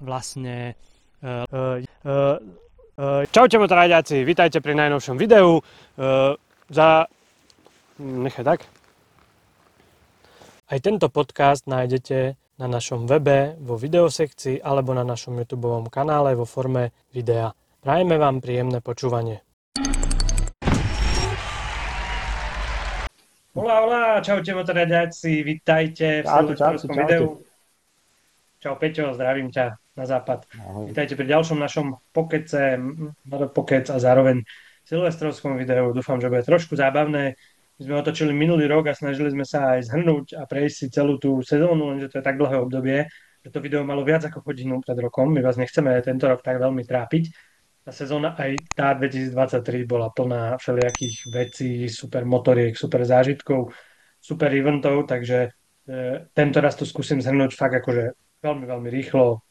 vlastne Čaute motoradiaci, vítajte pri najnovšom videu. Za... Nechaj tak. Aj tento podcast nájdete na našom webe, vo videosekcii alebo na našom YouTube kanále vo forme videa. Prajeme vám príjemné počúvanie. Hola, hola, čaute motoradiaci, vítajte v silvestrovskom videu. Čau Peťo, zdravím ťa na západ. Ahoj. Vítajte pri ďalšom našom pokece, pokec a zároveň silvestrovskom videu. Dúfam, že bude trošku zábavné. My sme otočili minulý rok a snažili sme sa aj zhrnúť a prejsť si celú tú sezónu, lenže to je tak dlhé obdobie, že to video malo viac ako hodinu pred rokom. My vás nechceme tento rok tak veľmi trápiť. Tá sezóna aj tá 2023 bola plná všelijakých vecí, super motoriek, super zážitkov, super eventov, takže e, tento raz to skúsim zhrnúť fakt akože veľmi, veľmi rýchlo.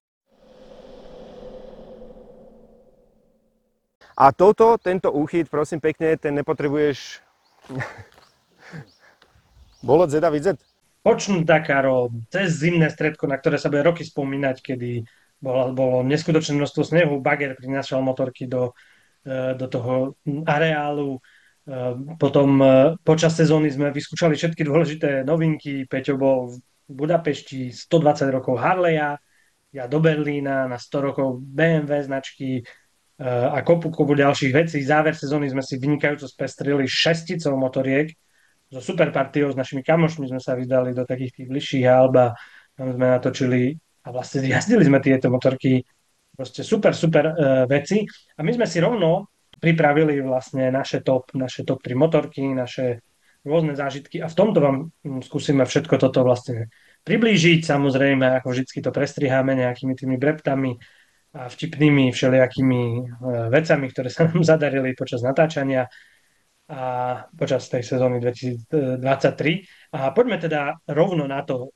A toto, tento úchyt, prosím pekne, ten nepotrebuješ bolo Zeda vidzet? Počnú Dakaro cez zimné stredko, na ktoré sa bude roky spomínať, kedy bolo, bolo neskutočné množstvo snehu, bager prinášal motorky do, e, do toho areálu. E, potom e, počas sezóny sme vyskúšali všetky dôležité novinky. Peťo bol v Budapešti 120 rokov Harleya, ja do Berlína na 100 rokov BMW značky a kopu, kopu ďalších vecí. Záver sezóny sme si vynikajúco spestrili šesticou motoriek, so super partiou s našimi kamošmi sme sa vydali do takých tých bližších Alba, tam sme natočili a vlastne jazdili sme tieto motorky, proste super, super uh, veci a my sme si rovno pripravili vlastne naše top, naše top 3 motorky, naše rôzne zážitky a v tomto vám hm, skúsime všetko toto vlastne priblížiť, samozrejme, ako vždy to prestriháme nejakými tými breptami a vtipnými všelijakými uh, vecami, ktoré sa nám zadarili počas natáčania a počas tej sezóny 2023. A poďme teda rovno na to.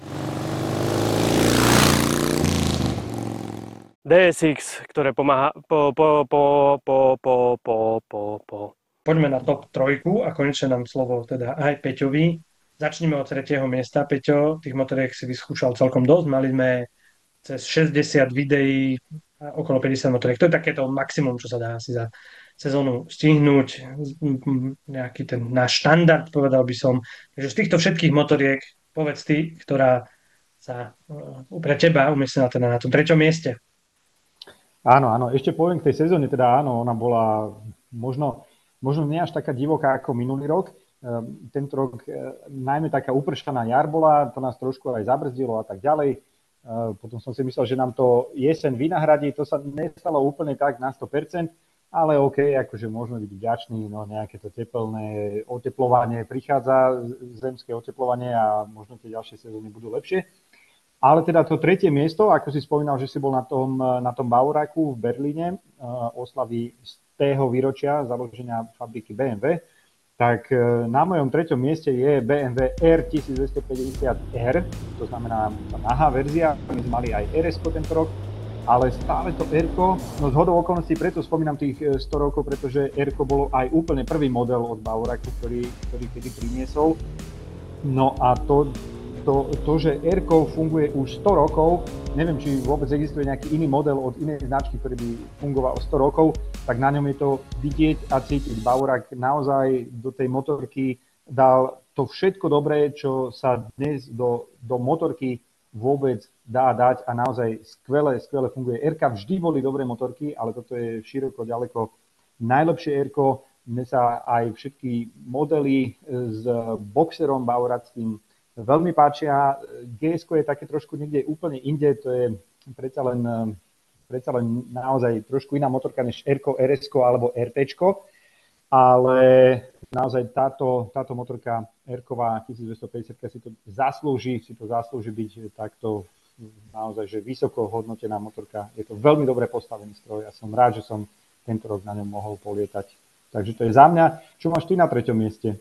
DSX, ktoré pomáha po, po, po, po, po, po, po, po. Poďme na top trojku a konečne nám slovo teda aj Peťovi. Začneme od tretieho miesta. Peťo, tých motoriek si vyskúšal celkom dosť. Mali sme cez 60 videí, okolo 50 motoriek. To je takéto maximum, čo sa dá asi za sezónu stihnúť, nejaký ten náš štandard, povedal by som. Takže z týchto všetkých motoriek, povedz ty, ktorá sa uh, pre teba umiestnila teda na tom treťom mieste. Áno, áno, ešte poviem k tej sezóne, teda áno, ona bola možno, možno nie až taká divoká ako minulý rok. Ehm, tento rok e, najmä taká upršaná jar bola, to nás trošku aj zabrzdilo a tak ďalej. Ehm, potom som si myslel, že nám to jesen vynahradí, to sa nestalo úplne tak na 100%, ale OK, akože môžeme byť vďační, no nejaké to teplné oteplovanie prichádza, zemské oteplovanie a možno tie ďalšie sezóny budú lepšie. Ale teda to tretie miesto, ako si spomínal, že si bol na tom, na tom Bauraku v Berlíne, uh, oslavy z tého výročia založenia fabriky BMW, tak uh, na mojom treťom mieste je BMW R 1250R, to znamená nahá verzia, my sme mali aj RS tento rok, ale stále to Erko, no z hodou okolností preto spomínam tých 100 e, rokov, pretože Erko bolo aj úplne prvý model od Bauraku, ktorý, ktorý kedy priniesol. No a to, to, to že Erko funguje už 100 rokov, neviem, či vôbec existuje nejaký iný model od inej značky, ktorý by fungoval 100 rokov, tak na ňom je to vidieť a cítiť. Baurak naozaj do tej motorky dal to všetko dobré, čo sa dnes do, do motorky vôbec dá dať a naozaj skvele, skvele funguje. RK vždy boli dobré motorky, ale toto je široko ďaleko najlepšie RK. Mne sa aj všetky modely s boxerom baurackým veľmi páčia. gs je také trošku niekde úplne inde, to je predsa len, predsa len naozaj trošku iná motorka než RK, RS alebo RT ale naozaj táto, táto motorka R-ková 1250 si to zaslúži, si to zaslúži byť takto naozaj, že vysoko hodnotená motorka. Je to veľmi dobre postavený stroj a som rád, že som tento rok na ňom mohol polietať. Takže to je za mňa. Čo máš ty na treťom mieste?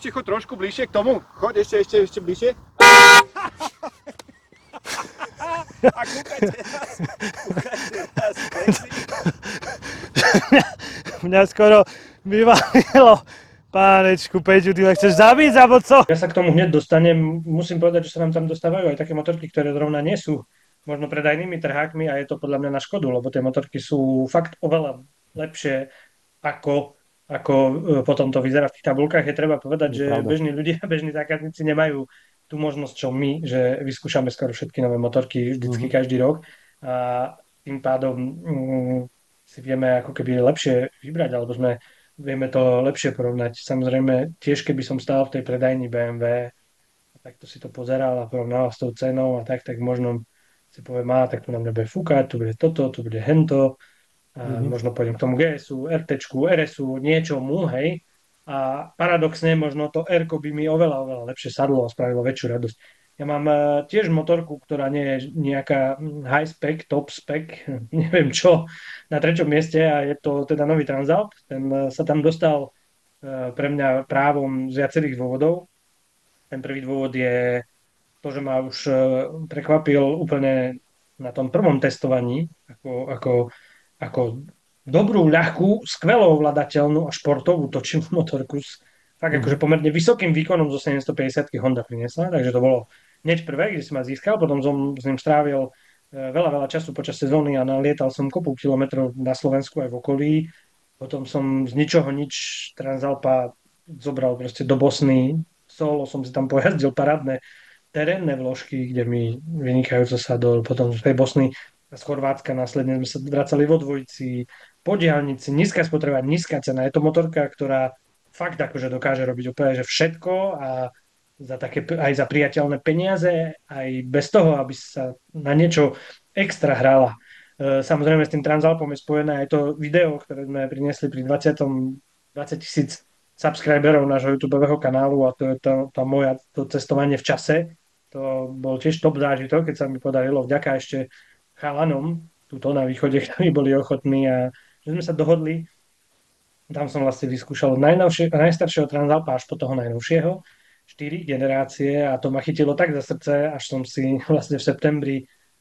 Ešte choď trošku bližšie k tomu. Choď ešte, ešte, ešte bližšie. A kúkajte nás, kúkajte nás, Mňa skoro vyvalilo Pánečku, Peťu, ty ma chceš zabiť, alebo co? Ja sa k tomu hneď dostanem. Musím povedať, že sa nám tam dostávajú aj také motorky, ktoré zrovna nie sú možno predajnými trhákmi a je to podľa mňa na škodu, lebo tie motorky sú fakt oveľa lepšie ako, ako e, potom to vyzerá v tých tabulkách. Je treba povedať, že pravda. bežní ľudia, bežní zákazníci nemajú tú možnosť, čo my, že vyskúšame skoro všetky nové motorky vždycky Mhm. každý rok a tým pádom mm, si vieme ako keby lepšie vybrať, alebo sme, vieme to lepšie porovnať. Samozrejme, tiež keby som stál v tej predajni BMW a takto si to pozeral a porovnal s tou cenou a tak, tak možno si poviem, má, tak tu na mňa bude fúkať, tu bude toto, tu bude hento, a Mhm. možno pôjdem k tomu GSu, RTčku, RSu, niečomu, hej. A paradoxne možno to r by mi oveľa, oveľa lepšie sadlo a spravilo väčšiu radosť. Ja mám eh, tiež motorku, ktorá nie je nejaká hm, high spec, top spec, neviem čo, na treťom mieste a je to teda nový Transalp. Ten eh, sa tam dostal pre mňa právom z viacerých dôvodov. Ten prvý dôvod je to, že ma už prekvapil úplne na tom prvom testovaní, ako, ako, ako dobrú, ľahkú, skvelo ovladateľnú a športovú točivú motorku s fakt Mhm. akože pomerne vysokým výkonom zo 750 Honda priniesla, takže to bolo hneď prvé, kde som ma získal, potom som s ním strávil eh, veľa, veľa času počas sezóny a nalietal som kopu kilometrov na Slovensku aj v okolí. Potom som z ničoho nič Transalpa zobral proste do Bosny, solo som si tam pojazdil parádne terénne vložky, kde mi vynikajúco sadol. Potom z tej Bosny z Chorvátska následne sme sa vracali vo dvojici, po diálnici, nízka spotreba, nízka cena. Je to motorka, ktorá fakt akože dokáže robiť úplne že všetko a za také, aj za priateľné peniaze, aj bez toho, aby sa na niečo extra hrala. E, Samozrejme s tým Transalpom je spojené aj to video, ktoré sme priniesli pri 20. 20 tisíc subscriberov nášho YouTube kanálu a to je to, tá moja, to cestovanie v čase. To bol tiež top zážitok, keď sa mi podarilo vďaka ešte chalanom tuto na východe, ktorí boli ochotní a že sme sa dohodli. Tam som vlastne vyskúšal najnovšie, najstaršieho Transalpa až po toho najnovšieho. 4 generácie a to ma chytilo tak za srdce, až som si vlastne v septembri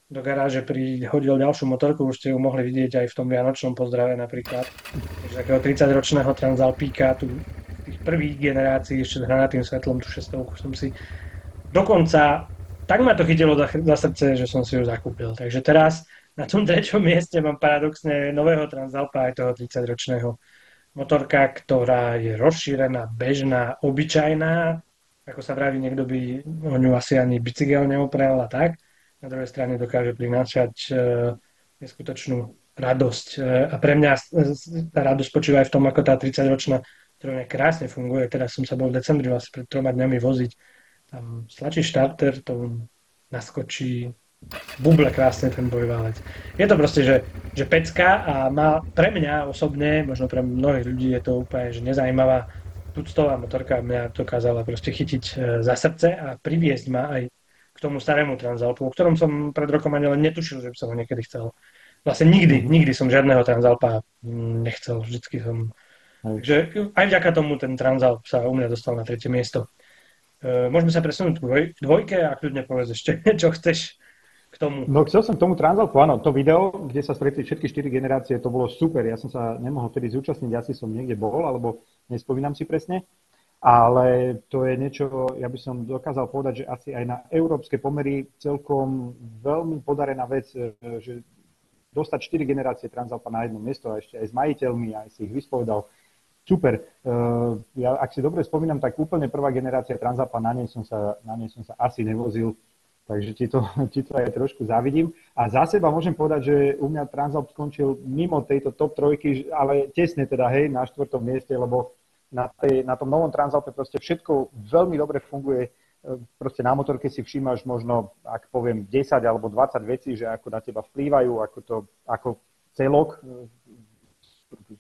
do garáže prihodil ďalšiu motorku, už ste ju mohli vidieť aj v tom Vianočnom pozdrave napríklad. Takže takého 30-ročného Transalpíka, tu tých prvých generácií ešte s hranatým svetlom, tú šestovku som si dokonca tak ma to chytilo za, za srdce, že som si ju zakúpil. Takže teraz na tom treťom mieste mám paradoxne nového Transalpa aj toho 30-ročného motorka, ktorá je rozšírená, bežná, obyčajná. Ako sa vraví, niekto by o ňu asi ani bicykel neoprel a tak. Na druhej strane dokáže prinášať e, neskutočnú radosť. E, a pre mňa e, tá radosť počíva aj v tom, ako tá 30-ročná ktorá krásne funguje. Teraz som sa bol v decembri vlastne pred troma dňami voziť. Tam stlačí štarter, to naskočí, buble krásne ten bojválec. Je to proste, že, že pecka a má pre mňa osobne, možno pre mnohých ľudí je to úplne že nezajímavá tuctová motorka mňa dokázala proste chytiť e, za srdce a priviesť ma aj k tomu starému Transalpu, o ktorom som pred rokom ani len netušil, že by som ho niekedy chcel. Vlastne nikdy, nikdy som žiadneho Transalpa nechcel, vždycky som... Takže aj vďaka tomu ten Transalp sa u mňa dostal na tretie miesto. E, Môžeme sa presunúť k dvoj- k dvojke a kľudne povedz ešte, čo chceš k tomu. No chcel som k tomu Transalpu, áno, to video, kde sa stretli všetky štyri generácie, to bolo super. Ja som sa nemohol vtedy zúčastniť, asi som niekde bol, alebo nespomínam si presne. Ale to je niečo, ja by som dokázal povedať, že asi aj na európske pomery celkom veľmi podarená vec, e, že dostať 4 generácie Transalpa na jedno miesto a ešte aj s majiteľmi, aj si ich vyspovedal. Super. Uh, Ja, ak si dobre spomínam, tak úplne prvá generácia Transalpa, na nej som sa, na nej som sa asi nevozil, takže ti to, ti to aj trošku závidím. A za seba môžem povedať, že u mňa Transalp skončil mimo tejto top trojky, ale tesne teda, hej, na štvrtom mieste, lebo na, tej, na tom novom Transalpe proste všetko veľmi dobre funguje. E, Proste na motorke si všímaš možno, ak poviem, 10 alebo 20 vecí, že ako na teba vplývajú, ako to, ako celok e,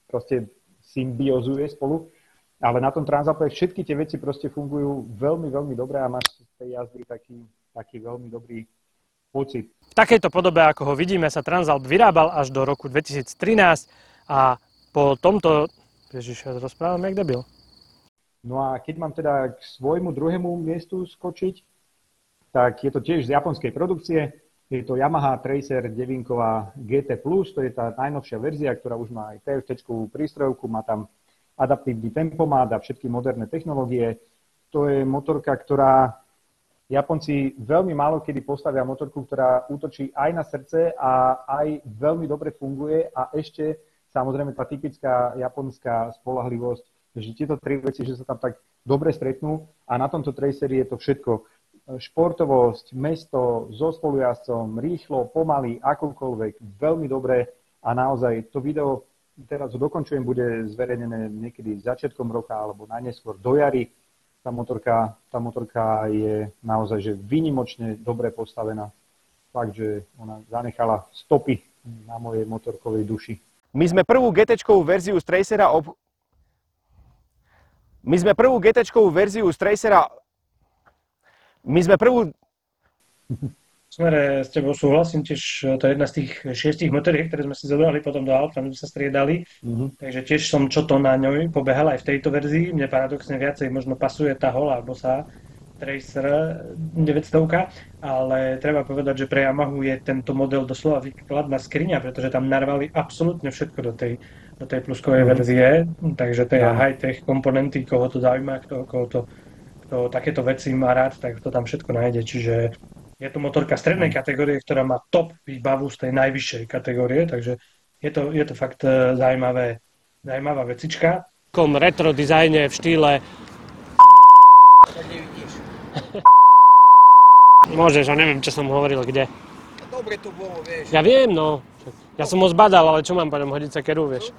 proste symbiozuje spolu. Ale na tom Transalpe všetky tie veci proste fungujú veľmi, veľmi dobre a máš z tej jazdy taký, taký veľmi dobrý pocit. V takejto podobe, ako ho vidíme, sa Transalp vyrábal až do roku 2013 a po tomto... Ježiš, ja rozprávam jak debil. No a keď mám teda k svojmu druhému miestu skočiť, tak je to tiež z japonskej produkcie. Je to Yamaha Tracer 9 GT+, to je tá najnovšia verzia, ktorá už má aj TFT prístrojovku, má tam adaptívny tempomat a všetky moderné technológie. To je motorka, ktorá Japonci veľmi málo kedy postavia motorku, ktorá útočí aj na srdce a aj veľmi dobre funguje a ešte samozrejme tá typická japonská spolahlivosť, že tieto tri veci, že sa tam tak dobre stretnú a na tomto traceri je to všetko. Športovosť, mesto, so spolujazdcom, rýchlo, pomaly, akokoľvek, veľmi dobre a naozaj to video, teraz ho dokončujem, bude zverejnené niekedy začiatkom roka alebo najneskôr do jary tá motorka, tá motorka je naozaj že vynimočne dobre postavená. Fakt, že ona zanechala stopy na mojej motorkovej duši. My sme prvú gt verziu z Tracera ob... My sme prvú gt verziu z Tracera my sme prvú smere s tebou súhlasím, tiež e, to je jedna z tých šiestich motoriek, ktoré sme si zobrali potom do aut, tam sme sa striedali, mm-hmm. takže tiež som čo to na ňoj pobehal aj v tejto verzii, mne paradoxne viacej možno pasuje tá hola alebo sa Tracer 900, ale treba povedať, že pre Yamahu je tento model doslova výkladná skriňa, pretože tam narvali absolútne všetko do tej, do tej pluskovej mm-hmm. verzie, takže to je ja. high-tech komponenty, koho to zaujíma, kto, koho to, kto takéto veci má rád, tak to tam všetko nájde, čiže je to motorka strednej kategórie, ktorá má top výbavu z tej najvyššej kategórie, takže je to, je to fakt e, zaujímavé, zaujímavá vecička. Kom retro dizajne v štýle Môžeš, a neviem, čo som hovoril, kde. Dobre to bolo, vieš. Ja viem, no. Ja som ho zbadal, ale čo mám po ňom hodiť sa keru, vieš.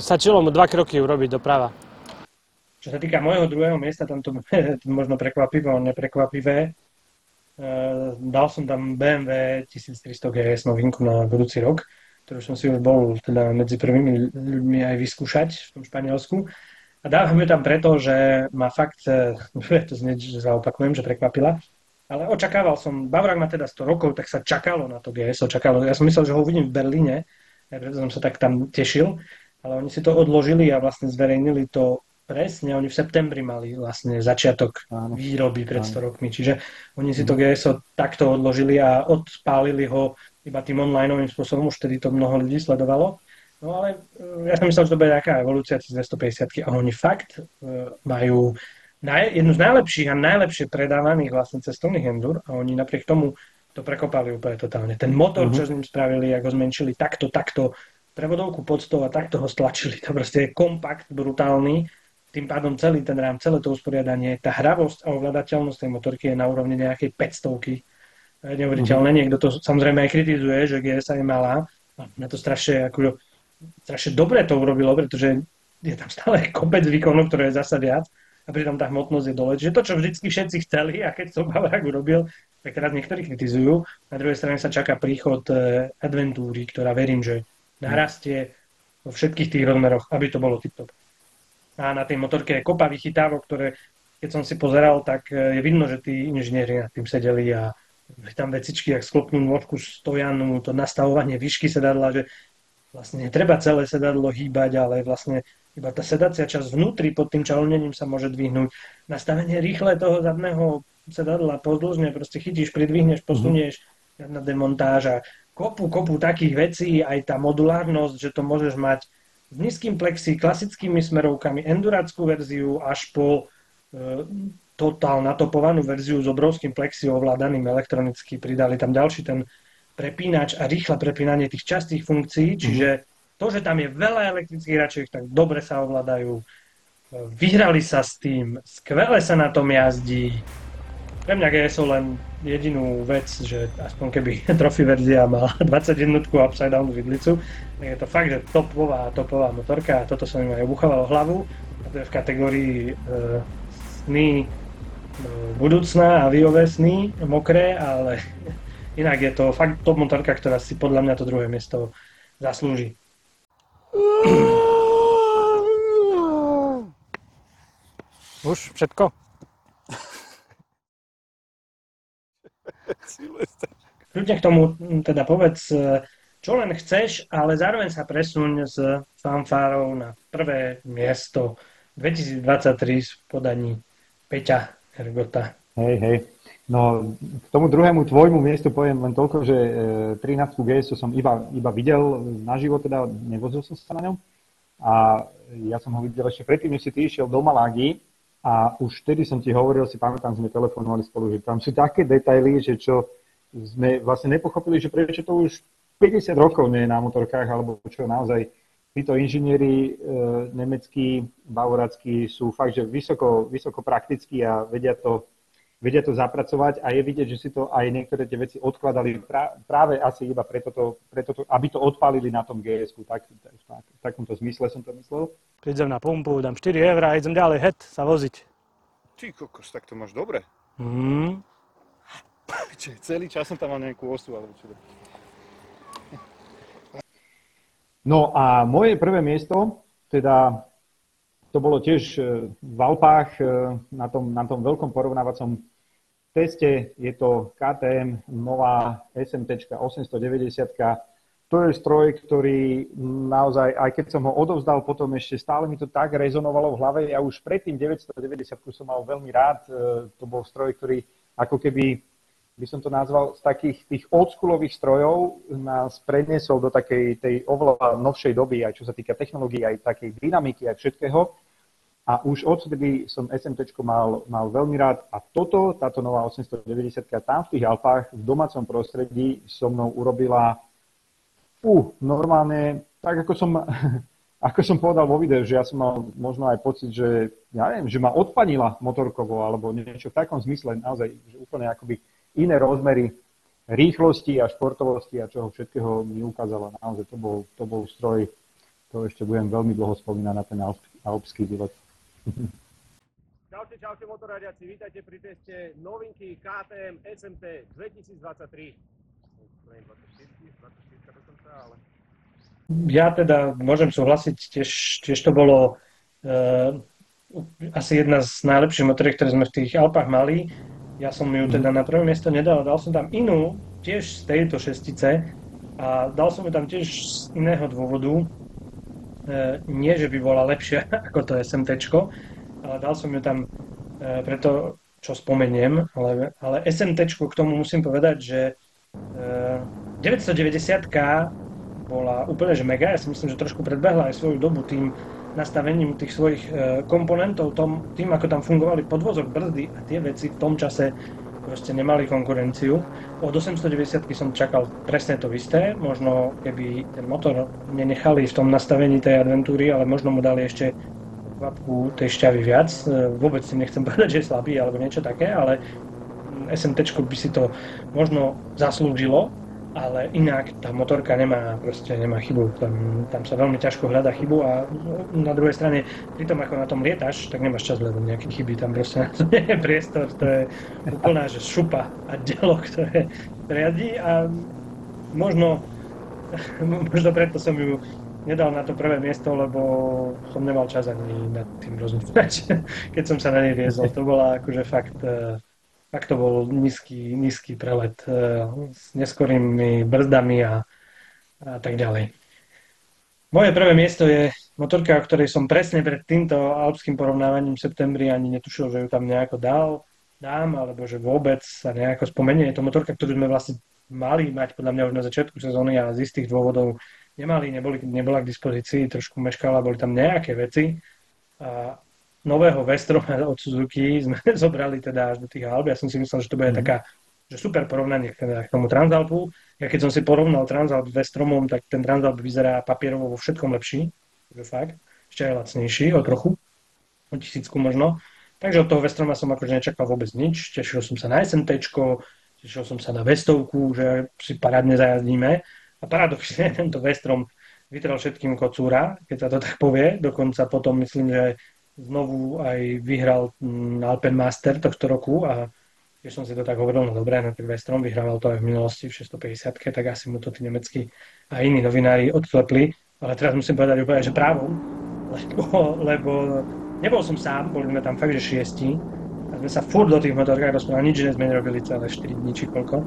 Stačilo mu dva kroky urobiť doprava. Čo sa týka môjho druhého miesta, tam to možno prekvapivé, neprekvapivé. Uh, dal som tam BMW 1300 GS novinku na budúci rok, ktorú som si už bol teda medzi prvými ľuďmi aj vyskúšať v tom Španielsku. A dávam ju tam preto, že ma fakt, e, to znie, že zaopakujem, že prekvapila, ale očakával som, Bavrák má teda 100 rokov, tak sa čakalo na to GS, očakalo. Ja som myslel, že ho uvidím v Berlíne, preto som sa tak tam tešil, ale oni si to odložili a vlastne zverejnili to Presne, oni v septembri mali vlastne začiatok Áno. výroby pred 100 rokmi, čiže oni si to mhm. GSO takto odložili a odpálili ho iba tým onlineovým spôsobom, už tedy to mnoho ľudí sledovalo. No ale e, ja som myslel, že to bude nejaká evolúcia cez 250 a oni fakt e, majú naj, jednu z najlepších a najlepšie predávaných vlastne cestovných endur a oni napriek tomu to prekopali úplne totálne. Ten motor, uh-huh. čo s ním spravili, ako zmenšili takto, takto, prevodovku pod stôl a takto ho stlačili. To proste je kompakt, brutálny tým pádom celý ten rám, celé to usporiadanie, tá hravosť a ovládateľnosť tej motorky je na úrovni nejakej 500 neuveriteľné. Mm-hmm. Niekto to samozrejme aj kritizuje, že GSA je malá. Na to strašne, ako, strašne dobre to urobilo, pretože je tam stále kopec výkonov, ktoré je zasa viac a pritom tá hmotnosť je dole. Čiže to, čo vždycky všetci chceli a keď to Bavrák urobil, tak teraz niektorí kritizujú. Na druhej strane sa čaká príchod e, adventúry, ktorá verím, že narastie vo všetkých tých rozmeroch, aby to bolo tip-top a na tej motorke je kopa vychytávok, ktoré keď som si pozeral, tak e, je vidno, že tí inžinieri nad tým sedeli a tam vecičky, ak sklopnú nôžku stojanú, to nastavovanie výšky sedadla, že vlastne netreba celé sedadlo hýbať, ale vlastne iba tá sedacia časť vnútri pod tým čalnením sa môže dvihnúť. Nastavenie rýchle toho zadného sedadla pozdĺžne, proste chytíš, pridvihneš, posunieš, žiadna demontáža. Kopu, kopu takých vecí, aj tá modulárnosť, že to môžeš mať s nízkym plexi, klasickými smerovkami, enduráckú verziu až po e, totál natopovanú verziu s obrovským plexi ovládaným elektronicky. Pridali tam ďalší ten prepínač a rýchle prepínanie tých častých funkcií, mhm. čiže to, že tam je veľa elektrických hračiek, tak dobre sa ovládajú. E, vyhrali sa s tým, skvele sa na tom jazdí. Pre mňa GSO len jedinú vec, že aspoň keby trofy verzia mala 21 upside down vidlicu, je to fakt, že topová, topová motorka a toto som im aj obuchávalo hlavu. A to je v kategórii e, sny e, budúcna, aviové sny, mokré, ale inak je to fakt top motorka, ktorá si podľa mňa to druhé miesto zaslúži. Už všetko? Kľudne k tomu teda povedz, e, čo len chceš, ale zároveň sa presuň s fanfárou na prvé miesto 2023 v podaní Peťa Hergota. Hej, hej. No, k tomu druhému tvojmu miestu poviem len toľko, že 13 GS som iba, iba videl naživo, teda nevozil som sa na ňom. A ja som ho videl ešte predtým, než si ty išiel do Malágy a už vtedy som ti hovoril, si pamätám, sme telefonovali spolu, že tam sú také detaily, že čo sme vlastne nepochopili, že prečo to už 50 rokov nie je na motorkách, alebo čo naozaj títo inžinieri e, nemeckí, bavorackí sú fakt, že vysoko, vysoko praktickí a vedia to, vedia to zapracovať a je vidieť, že si to aj niektoré tie veci odkladali pra, práve asi iba preto, to, preto to, aby to odpálili na tom GS-ku. Tak, tak, tak, v takomto zmysle som to myslel. Prídem na pumpu, dám 4 eur a idem ďalej het sa voziť. Ty kokos, tak to máš dobre. Mm. Čiže celý čas som tam mal nejakú osu, alebo čo. No a moje prvé miesto, teda to bolo tiež e, v Alpách e, na tom, na tom veľkom porovnávacom teste. Je to KTM nová SMT 890. To je stroj, ktorý naozaj, aj keď som ho odovzdal potom ešte stále mi to tak rezonovalo v hlave. Ja už predtým 990 som mal veľmi rád. E, to bol stroj, ktorý ako keby by som to nazval, z takých tých oldschoolových strojov nás preniesol do takej tej oveľa novšej doby, aj čo sa týka technológií, aj takej dynamiky, aj všetkého. A už odtedy som SMT mal, mal veľmi rád. A toto, táto nová 890 tam v tých Alpách, v domácom prostredí so mnou urobila uh, normálne, tak ako som, ako som povedal vo videu, že ja som mal možno aj pocit, že ja neviem, že ma odpanila motorkovo, alebo niečo v takom zmysle, naozaj, že úplne akoby iné rozmery rýchlosti a športovosti a čoho všetkého mi ukázala. Naozaj to bol, to bol stroj, to ešte budem veľmi dlho spomínať na ten alpský výlet. Čaute, čaute motoradiaci, vítajte pri teste novinky KTM SMT 2023. 24, 24 dokonca, ale... Ja teda môžem súhlasiť, tiež, tiež to bolo uh, asi jedna z najlepších motoriek, ktoré sme v tých Alpách mali. Ja som ju teda na prvé miesto nedal, dal som tam inú, tiež z tejto šestice a dal som ju tam tiež z iného dôvodu. E, nie, že by bola lepšia ako to SMT, ale dal som ju tam e, preto, čo spomeniem, ale, ale SMT k tomu musím povedať, že e, 990 bola úplne že mega, ja si myslím, že trošku predbehla aj svoju dobu tým, nastavením tých svojich e, komponentov, tom, tým, ako tam fungovali podvozok, brzdy a tie veci v tom čase proste nemali konkurenciu. Od 890 som čakal presne to isté, možno keby ten motor nenechali v tom nastavení tej adventúry, ale možno mu dali ešte kvapku tej šťavy viac. E, vôbec si nechcem povedať, že je slabý alebo niečo také, ale SMT by si to možno zaslúžilo, ale inak tá motorka nemá, proste nemá chybu. Tam, tam sa veľmi ťažko hľadá chybu a na druhej strane, pri tom ako na tom lietaš, tak nemáš čas hľadať nejaké chyby, tam proste nie je priestor, to je úplná že šupa a dielo, ktoré riadí a možno, možno preto som ju nedal na to prvé miesto, lebo som nemal čas ani nad tým rozmýšľať, keď som sa na nej viezol. To bola akože fakt eh, tak to bol nízky, nízky prelet e, s neskorými brzdami a, a tak ďalej. Moje prvé miesto je motorka, o ktorej som presne pred týmto alpským porovnávaním v septembri ani netušil, že ju tam nejako dal, dám, alebo že vôbec sa nejako spomenie. Je to motorka, ktorú sme vlastne mali mať podľa mňa už na začiatku sezóny a z istých dôvodov nemali, neboli, nebola k dispozícii, trošku meškala, boli tam nejaké veci. A nového Vestroma od Suzuki sme zobrali teda až do tých Alp. Ja som si myslel, že to bude mm. taká že super porovnanie k tomu Transalpu. Ja keď som si porovnal Transalp s Vestromom, tak ten Transalp vyzerá papierovo vo všetkom lepší. Takže fakt. Ešte aj lacnejší o trochu. O tisícku možno. Takže od toho Vestroma som akože nečakal vôbec nič. Tešil som sa na SMT, tešil som sa na Vestovku, že si parádne zajazdíme. A paradoxne tento Vestrom vytrel všetkým kocúra, keď sa to tak povie. Dokonca potom myslím, že znovu aj vyhral mm, Alpen Master tohto roku a keď som si to tak hovoril, no dobré, tak Westrom vyhrával to aj v minulosti v 650 tak asi mu to tí nemeckí a iní novinári odklepli. Ale teraz musím povedať úplne, že právom, lebo, lebo nebol som sám, boli sme tam fakt, že šiesti. A sme sa furt do tých motorkách rozprávali, nič sme nerobili celé 4 dní či koľko.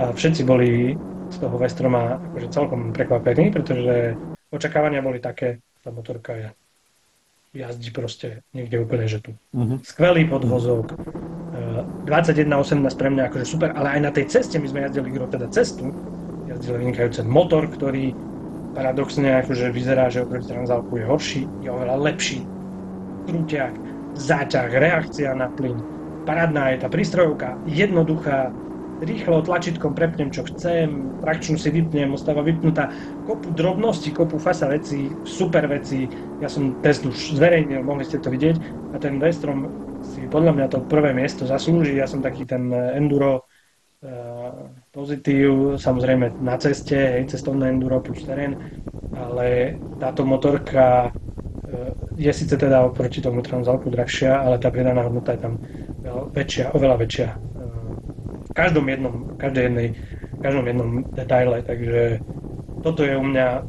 A všetci boli z toho Westroma akože celkom prekvapení, pretože očakávania boli také, tá motorka je jazdí proste niekde úplne, že tu. Uh-huh. Skvelý podvozok, uh, 21.18 pre mňa akože super, ale aj na tej ceste my sme jazdili gro teda cestu, jazdili vynikajúci motor, ktorý paradoxne akože vyzerá, že oproti Transalku je horší, je oveľa lepší. Krúťak, záťah, reakcia na plyn, parádna je tá prístrojovka, jednoduchá, rýchlo tlačítkom prepnem, čo chcem, trakčnú si vypnem, ostáva vypnutá. Kopu drobností, kopu fasa vecí, super veci. Ja som test už zverejnil, mohli ste to vidieť. A ten Vestrom si podľa mňa to prvé miesto zaslúži. Ja som taký ten enduro uh, pozitív, samozrejme na ceste, hej, cestovné enduro plus terén, ale táto motorka uh, je síce teda oproti tomu Transalku drahšia, ale tá pridaná hodnota je tam väčšia, oveľa väčšia v každom jednom, každej jednej, v každom jednom detaile, takže toto je u mňa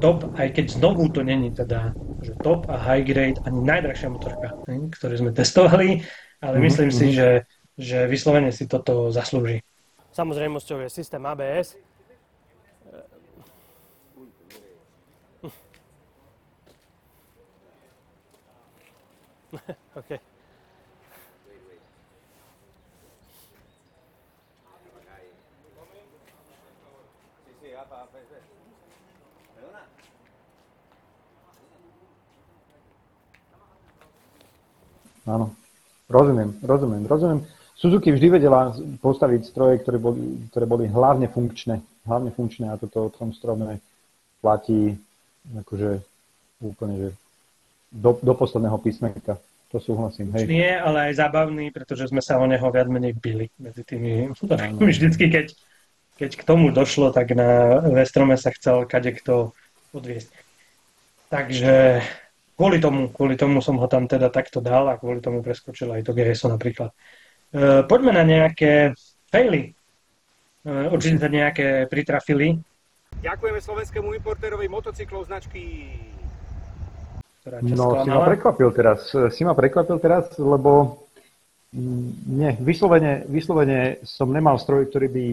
top, aj keď znovu to není teda že top a high grade ani najdrahšia motorka, ktorú sme testovali, ale mm-hmm. myslím si, že, že vyslovene si toto zaslúži. Samozrejmosťou je systém ABS. okay. Áno, rozumiem, rozumiem, rozumiem. Suzuki vždy vedela postaviť stroje, ktoré boli, ktoré boli hlavne funkčné. Hlavne funkčné a toto o tom strome platí akože úplne, že do, do posledného písmenka. To súhlasím. Hej. Nie, ale aj zábavný, pretože sme sa o neho viac menej bili medzi tými Vždycky, keď, keď k tomu došlo, tak na Vestrome sa chcel kade kto odviesť. Takže kvôli tomu, kvôli tomu som ho tam teda takto dal a kvôli tomu preskočil aj to GSO napríklad. E, poďme na nejaké faily. E, určite sa nejaké pritrafili. Ďakujeme slovenskému importérovi motocyklov značky No, si ma prekvapil teraz, si ma prekvapil teraz, lebo mm, nie, vyslovene, vyslovene som nemal stroj, ktorý by,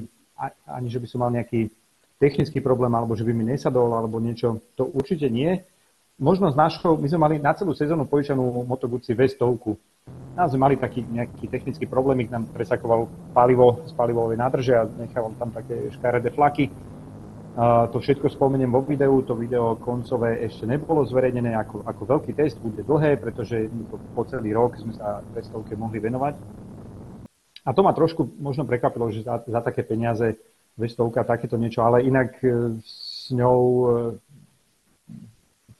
ani že by som mal nejaký technický problém, alebo že by mi nesadol, alebo niečo, to určite nie možno s našou, my sme mali na celú sezónu požičanú Moto Guzzi V100. Nám sme mali taký nejaký technický problém, nám presakoval palivo z palivovej nádrže a nechával tam také škaredé flaky. Uh, to všetko spomeniem vo videu, to video koncové ešte nebolo zverejnené ako, ako veľký test, bude dlhé, pretože po celý rok sme sa testovke mohli venovať. A to ma trošku možno prekvapilo, že za, za také peniaze vestovka takéto niečo, ale inak e, s ňou e,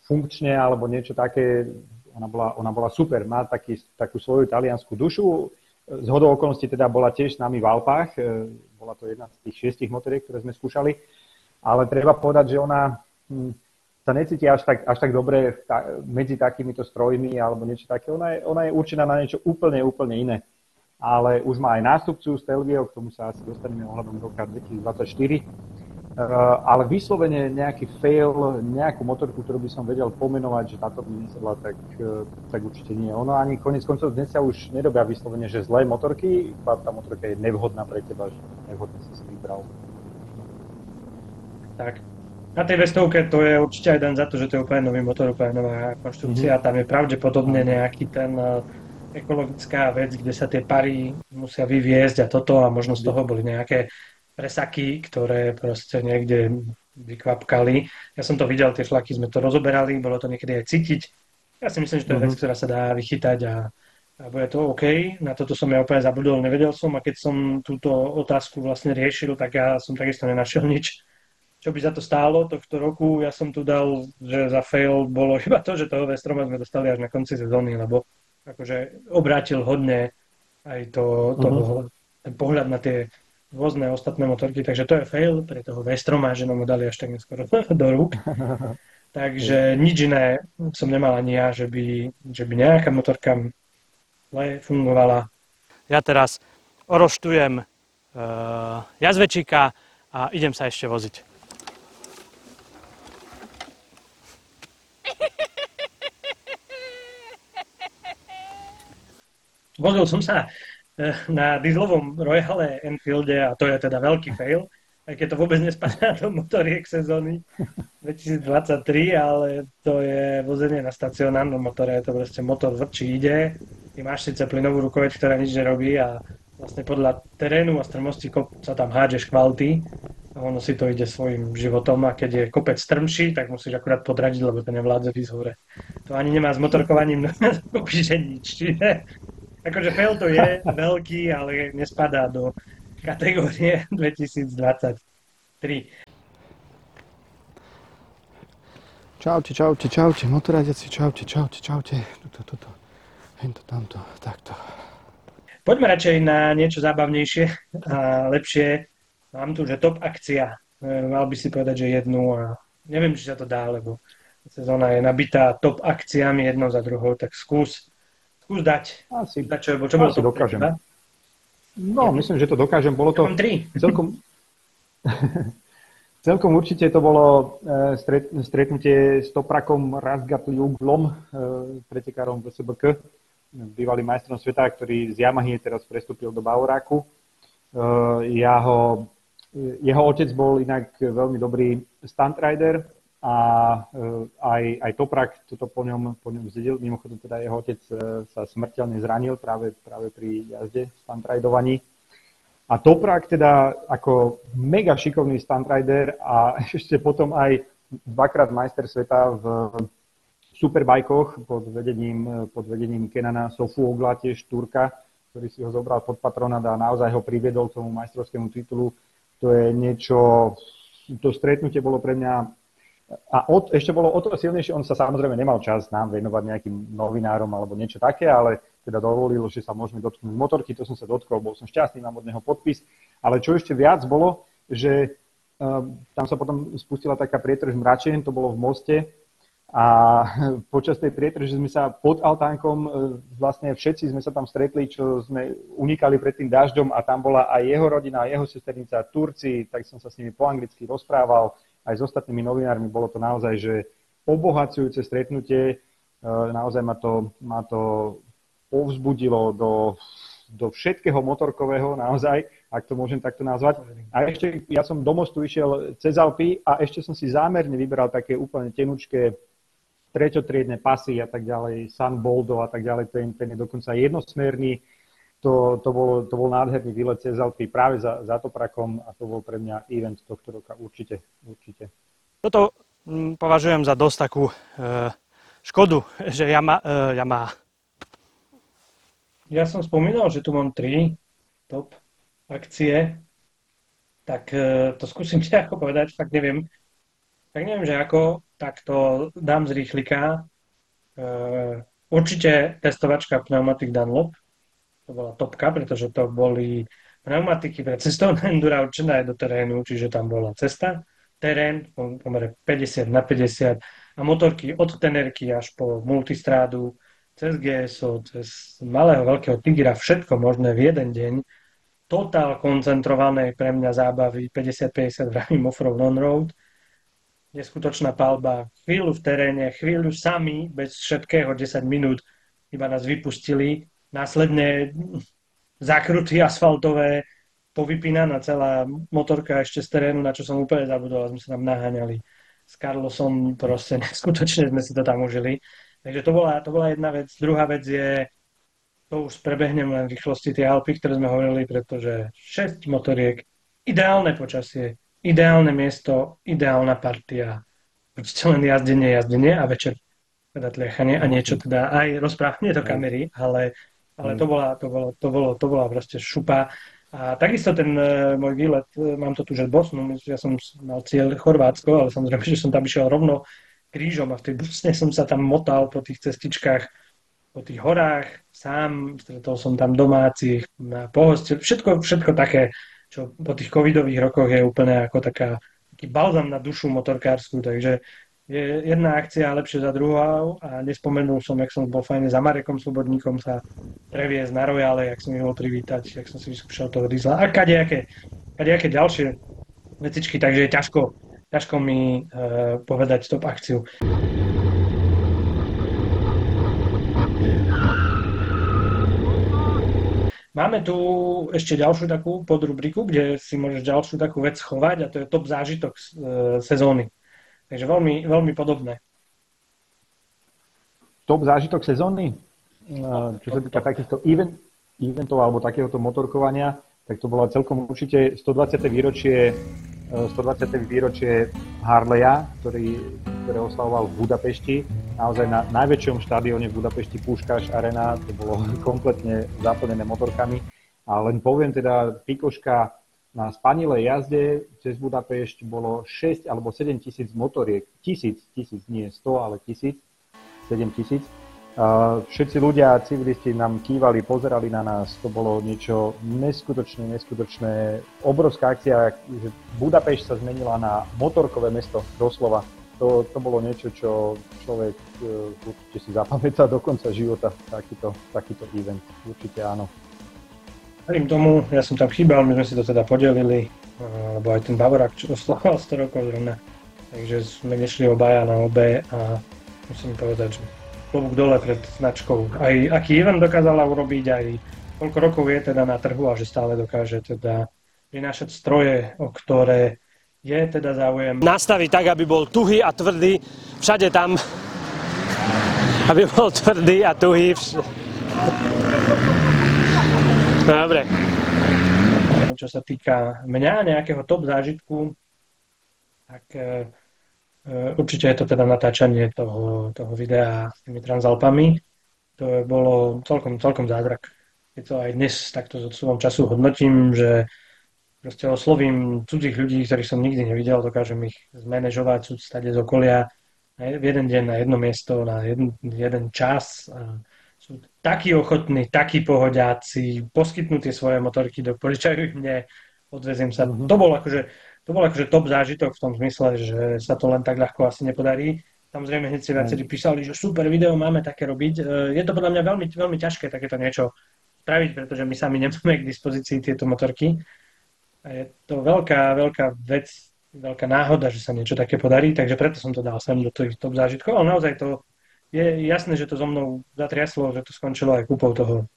funkčne alebo niečo také, ona bola, ona bola super, má taký, takú svoju taliansku dušu. Z hodou okolností teda bola tiež s nami v Alpách, e, bola to jedna z tých šiestich motoriek, ktoré sme skúšali, ale treba povedať, že ona hm, sa necíti až tak, až tak dobre ta, medzi takýmito strojmi alebo niečo také. Ona je, ona je určená na niečo úplne, úplne iné. Ale už má aj nástupcu Stelvio, k tomu sa asi dostaneme ohľadom roka 2024 Eh, ale vyslovene nejaký fail, nejakú motorku, ktorú by som vedel pomenovať, že táto by nesedla, tak, eh, tak určite nie. Ono ani konec koncov dnes sa už nerobia vyslovene, že zlé motorky, iba tá motorka je nevhodná pre teba, že nevhodne si si vybral. Tak. Na tej vestovke to je určite aj dan za to, že to je úplne nový motor, úplne nová konštrukcia. Mm-hmm. Tam je pravdepodobne nejaký ten uh, ekologická vec, kde sa tie pary musia vyviezť a toto a možno z toho boli nejaké presaky, ktoré proste niekde vykvapkali. Ja som to videl, tie flaky sme to rozoberali, bolo to niekedy aj cítiť. Ja si myslím, že to je vec, mhm. ktorá sa dá vychytať a, a bude to OK. Na toto som ja úplne zabudol, nevedel som a keď som túto otázku vlastne riešil, tak ja som takisto nenašiel nič, čo by za to stálo tohto roku. Ja som tu dal, že za fail bolo iba to, že toho Vestroma sme dostali až na konci sezóny, lebo akože obrátil hodne aj to, to uh-huh. ten pohľad na tie rôzne ostatné motorky, takže to je fail pre toho Vestroma, že nám ho dali až tak neskoro do rúk. Takže nič iné som nemal ani ja, že by, že by nejaká motorka zle fungovala. Ja teraz oroštujem uh, jazvečíka a idem sa ešte voziť. Vozil som sa na dieselovom Royale Enfielde a to je teda veľký fail, aj keď to vôbec nespadá do motoriek sezóny 2023, ale to je vozenie na stacionárnom motore, to proste motor vrčí ide ty máš síce plynovú rukoveď, ktorá nič nerobí a vlastne podľa terénu a strmosti sa tam hádžeš kvality a ono si to ide svojim životom a keď je kopec strmší, tak musíš akurát podradiť, lebo to nevládze výsť hore. To ani nemá s motorkovaním že nič. Akože fail to je veľký, ale nespadá do kategórie 2023. Čaute, čaute, čaute, motorádiaci, čaute, čaute, čaute. Tuto, tuto, hento, tamto, takto. Poďme radšej na niečo zábavnejšie a lepšie. Mám tu, že top akcia. E, mal by si povedať, že jednu a neviem, či sa to dá, lebo sezóna je nabitá top akciami jednou za druhou, tak skús, skús dať. Asi, dať čo, čo asi to dokážem. No, myslím, že to dokážem. Bolo to tri. celkom... celkom určite to bolo e, stret, stretnutie s Toprakom Razgatliuglom, e, pretekárom VSBK bývalý majstrom sveta, ktorý z Yamahy teraz prestúpil do Bavoráku. Eh, ja ho, jeho otec bol inak veľmi dobrý stunt rider a eh, aj, aj Toprak toto po ňom, po ňom zdedil. Mimochodom teda jeho otec eh, sa smrteľne zranil práve, práve pri jazde stunt ridovaní. A Toprak teda ako mega šikovný stunt rider a ešte potom aj dvakrát majster sveta v superbajkoch pod vedením, pod vedením Kenana Sofu Ogla, tiež Turka, ktorý si ho zobral pod patronát a naozaj ho priviedol k tomu majstrovskému titulu. To je niečo, to stretnutie bolo pre mňa a od, ešte bolo o to silnejšie, on sa samozrejme nemal čas nám venovať nejakým novinárom alebo niečo také, ale teda dovolil, že sa môžeme dotknúť motorky, to som sa dotkol, bol som šťastný, mám od neho podpis. Ale čo ešte viac bolo, že um, tam sa potom spustila taká prietrž mračien, to bolo v moste, a počas tej prietrže sme sa pod altánkom, e, vlastne všetci sme sa tam stretli, čo sme unikali pred tým dažďom a tam bola aj jeho rodina, aj jeho sesternica, Turci, tak som sa s nimi po anglicky rozprával, aj s ostatnými novinármi. Bolo to naozaj, že obohacujúce stretnutie, e, naozaj ma to, ma to povzbudilo do, do všetkého motorkového, naozaj, ak to môžem takto nazvať. A ešte, ja som do mostu išiel cez Alpy a ešte som si zámerne vyberal také úplne tenučké treťotriedne pasy a tak ďalej, Sun Boldo a tak ďalej, ten, ten je dokonca jednosmerný. To, to, bol, to bol nádherný výlet cez Alpy práve za, za Toprakom a to bol pre mňa event tohto roka určite. určite. Toto hm, považujem za dosť takú e, škodu, že ja má, e, ja má. Ja som spomínal, že tu mám tri top akcie, tak e, to skúsim ako povedať, fakt neviem. Tak neviem, že ako, tak to dám z rýchlika. E, určite testovačka pneumatik Dunlop. To bola topka, pretože to boli pneumatiky pre cestovné endura určené aj do terénu, čiže tam bola cesta, terén, pomere 50 na 50 a motorky od tenerky až po multistrádu, cez GSO, cez malého veľkého tigra, všetko možné v jeden deň. Totál koncentrovanej pre mňa zábavy 50-50 vravím off-road, on-road neskutočná palba, chvíľu v teréne, chvíľu sami, bez všetkého, 10 minút, iba nás vypustili. Následne zakruty asfaltové, povypínaná celá motorka ešte z terénu, na čo som úplne zabudol, sme sa tam naháňali s Carlosom, proste neskutočne sme si to tam užili. Takže to bola, to bola jedna vec. Druhá vec je, to už prebehnem len v rýchlosti tie Alpy, ktoré sme hovorili, pretože 6 motoriek, ideálne počasie, ideálne miesto, ideálna partia. Proste len jazdenie, jazdenie a večer teda tliachanie a niečo teda aj rozprávanie do kamery, ale, ale to, bola, to, bolo, to, bolo, to bola proste šupa. A takisto ten uh, môj výlet, uh, mám to tu, že Bosnu, ja som mal cieľ Chorvátsko, ale samozrejme, že som tam išiel rovno krížom a v tej Bosne som sa tam motal po tých cestičkách, po tých horách, sám, stretol som tam domácich, na pohostel, všetko, všetko také, čo po tých covidových rokoch je úplne ako taká, taký balzam na dušu motorkárskú, takže je jedna akcia lepšie za druhou a nespomenul som, jak som bol fajne za Marekom Slobodníkom sa previesť na Royale, jak som ich bol privítať, jak som si vyskúšal toho diesla a kadejaké, ďalšie vecičky, takže je ťažko, ťažko mi uh, povedať top akciu. Máme tu ešte ďalšiu takú podrubriku, kde si môžeš ďalšiu takú vec chovať a to je top zážitok e, sezóny. Takže veľmi, veľmi podobné. Top zážitok sezóny? No, čo sa týka takýchto event, eventov alebo takéhoto motorkovania, tak to bola celkom určite 120. výročie, eh, 120. výročie Harleya, ktorý, ktoré oslavoval v Budapešti. Naozaj na najväčšom štadióne v Budapešti Puškáš Arena, to bolo kompletne zaplnené motorkami. A len poviem teda, pikoška na spanilej jazde cez Budapešť bolo 6 alebo 7 tisíc motoriek. Tisíc, tisíc, nie 100, ale tisíc, 7 tisíc. Všetci ľudia, civilisti nám kývali, pozerali na nás, to bolo niečo neskutočné, neskutočné, obrovská akcia, že Budapešť sa zmenila na motorkové mesto, doslova. To, to bolo niečo, čo človek uh, určite si zapamätá do konca života, takýto, takýto event, určite áno. Verím tomu, ja som tam chýbal, my sme si to teda podelili, uh, lebo aj ten Bavorák, čo oslavoval 100 rokov zrovna, takže sme nešli obaja na obe a musím povedať, že klobúk dole pred značkou. Aj aký event dokázala urobiť, aj koľko rokov je teda na trhu a že stále dokáže teda prinášať stroje, o ktoré je teda záujem. Nastaviť tak, aby bol tuhý a tvrdý všade tam, aby bol tvrdý a tuhý. Vš... Dobre. Čo sa týka mňa, nejakého top zážitku, tak e, e, určite je to teda natáčanie toho, toho videa s tými Transalpami. To bolo celkom, celkom zázrak. Je to aj dnes takto s odsúvom času hodnotím, že proste oslovím cudzích ľudí, ktorých som nikdy nevidel, dokážem ich zmanéžovať, stade z okolia v jeden deň na jedno miesto, na jeden, jeden čas. A sú takí ochotní, takí pohodiaci, poskytnú tie svoje motorky, do, požičajú ich mne, odveziem sa. Mm-hmm. To bol akože, to bol akože top zážitok v tom zmysle, že sa to len tak ľahko asi nepodarí. Samozrejme, hneď si viacerí písali, že super video, máme také robiť. E, Je to podľa mňa veľmi, veľmi ťažké takéto niečo spraviť, pretože my sami nemáme k dispozícii tieto motorky. A je to veľká, veľká vec, veľká náhoda, že sa niečo také podarí, takže preto som to dal sem do tých top zážitkov, ale naozaj to je jasné, že to so mnou zatriaslo, že to skončilo aj kúpou toho,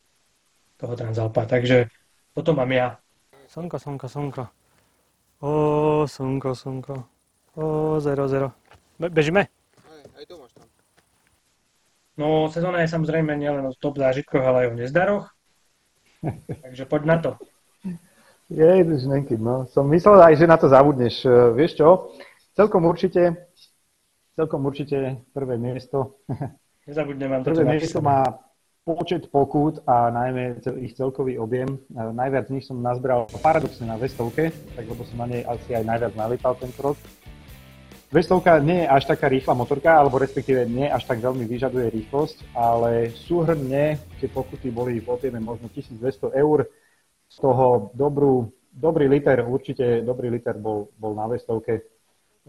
toho Transalpa, takže toto mám ja. Slnko, slnko, slnko. Ó, slnko, slnko. Ó, zero, zero. Be- bežíme? Aj, aj to máš tam. No, sezóna je samozrejme nielen o top zážitkoch, ale aj o nezdaroch, takže poď na to. Ježiš, Nenky, no. Som myslel aj, že na to zabudneš. E, Vieš čo? Celkom určite, celkom určite prvé miesto. Nezabudnem vám toto Prvé miesto má počet pokút a najmä ich celkový objem. E, Najviac z nich som nazbral paradoxne na vestovke, tak lebo som na nej asi aj najviac nalietal tento rok. Vestovka nie je až taká rýchla motorka, alebo respektíve nie až tak veľmi vyžaduje rýchlosť, ale súhrne tie pokuty boli v objeme možno 1200 eur, z toho dobrú, dobrý liter, určite dobrý liter bol, bol na vestovke.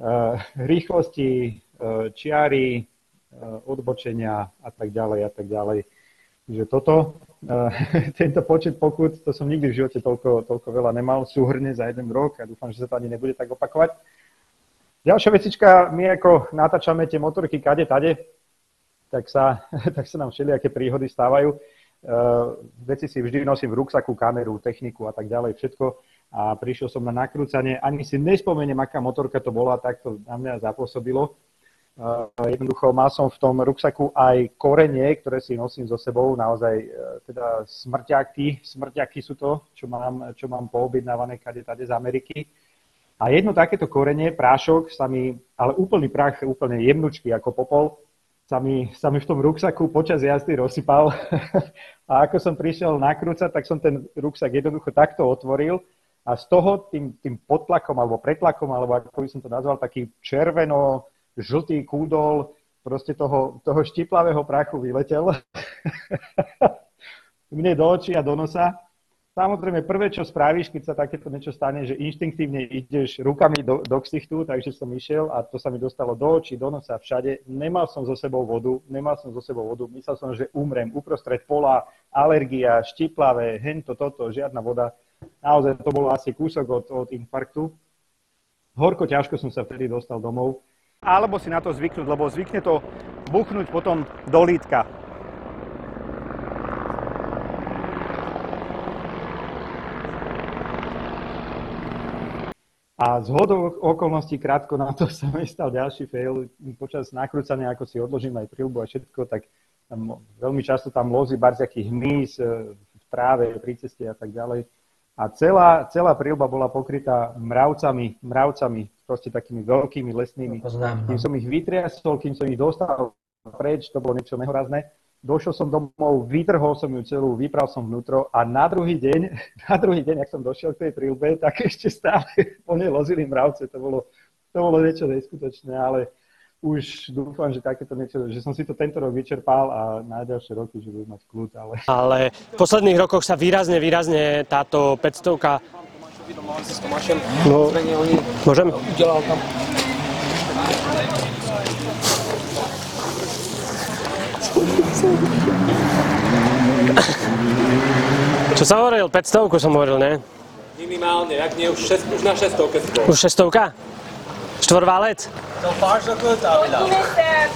Uh, rýchlosti, uh, čiary, uh, odbočenia a tak ďalej a tak ďalej. Čiže toto, uh, tento počet pokut, to som nikdy v živote toľko, toľko veľa nemal, súhrne za jeden rok a dúfam, že sa to ani nebude tak opakovať. Ďalšia vecička, my ako natáčame tie motorky kade tade, tak sa, tak sa nám všelijaké príhody stávajú. Uh, veci si vždy nosím v ruksaku, kameru, techniku a tak ďalej, všetko. A prišiel som na nakrúcanie, ani si nespomeniem, aká motorka to bola, tak to na mňa zapôsobilo. Jednoducho mal som v tom ruksaku aj korenie, ktoré si nosím so sebou, naozaj uh, teda smrťaky, smrťaky sú to, čo mám, čo mám poobjednávané kade tade z Ameriky. A jedno takéto korenie, prášok, sa mi, ale úplný prach, úplne jemnučký ako popol, sa mi, sa mi v tom ruksaku počas jazdy rozsypal. a ako som prišiel nakrúcať, tak som ten ruksak jednoducho takto otvoril a z toho tým, tým podtlakom alebo pretlakom, alebo ako by som to nazval, taký červeno-žltý kúdol proste toho, toho štiplavého prachu vyletel mne do očí a do nosa. Samozrejme, prvé, čo spravíš, keď sa takéto niečo stane, že inštinktívne ideš rukami do, do ksichtu, takže som išiel a to sa mi dostalo do očí, do nosa, všade. Nemal som so sebou vodu, nemal som so sebou vodu, myslel som, že umrem uprostred pola, alergia, štiplavé, hento, toto, žiadna voda. Naozaj to bolo asi kúsok od, od infarktu. Horko ťažko som sa vtedy dostal domov. Alebo si na to zvyknúť, lebo zvykne to buchnúť potom do lítka. A z hodou okolností krátko na to sa mi stal ďalší fail. Počas nakrúcania, ako si odložím aj prilbu a všetko, tak Tam, veľmi často tam lozí barziaký hmyz e, v tráve, pri ceste a tak ďalej. A celá, celá prílba bola pokrytá mravcami, mravcami, proste takými veľkými lesnými. Poznám. Kým No. som ich vytriasol, kým som ich dostal preč, to bolo niečo nehorázne. Došiel som domov, vytrhol som ju celú, vypral som vnútro a na druhý deň, na druhý deň, ak som došiel k tej prílbe, tak ešte stále po nej lozili mravce. To bolo, to bolo niečo neskutočné, ale už dúfam, že takéto niečo, že som si to tento rok vyčerpal a na ďalšie roky, že budem mať kľud, ale Ale v posledných rokoch sa výrazne, výrazne táto 500 No, môžem? Čo som hovoril? 500 som hovoril, ne? Minimálne, jak nie, už, šest, už na šestovke si bol. Už 600 Štvorválec? So far so good, Avila.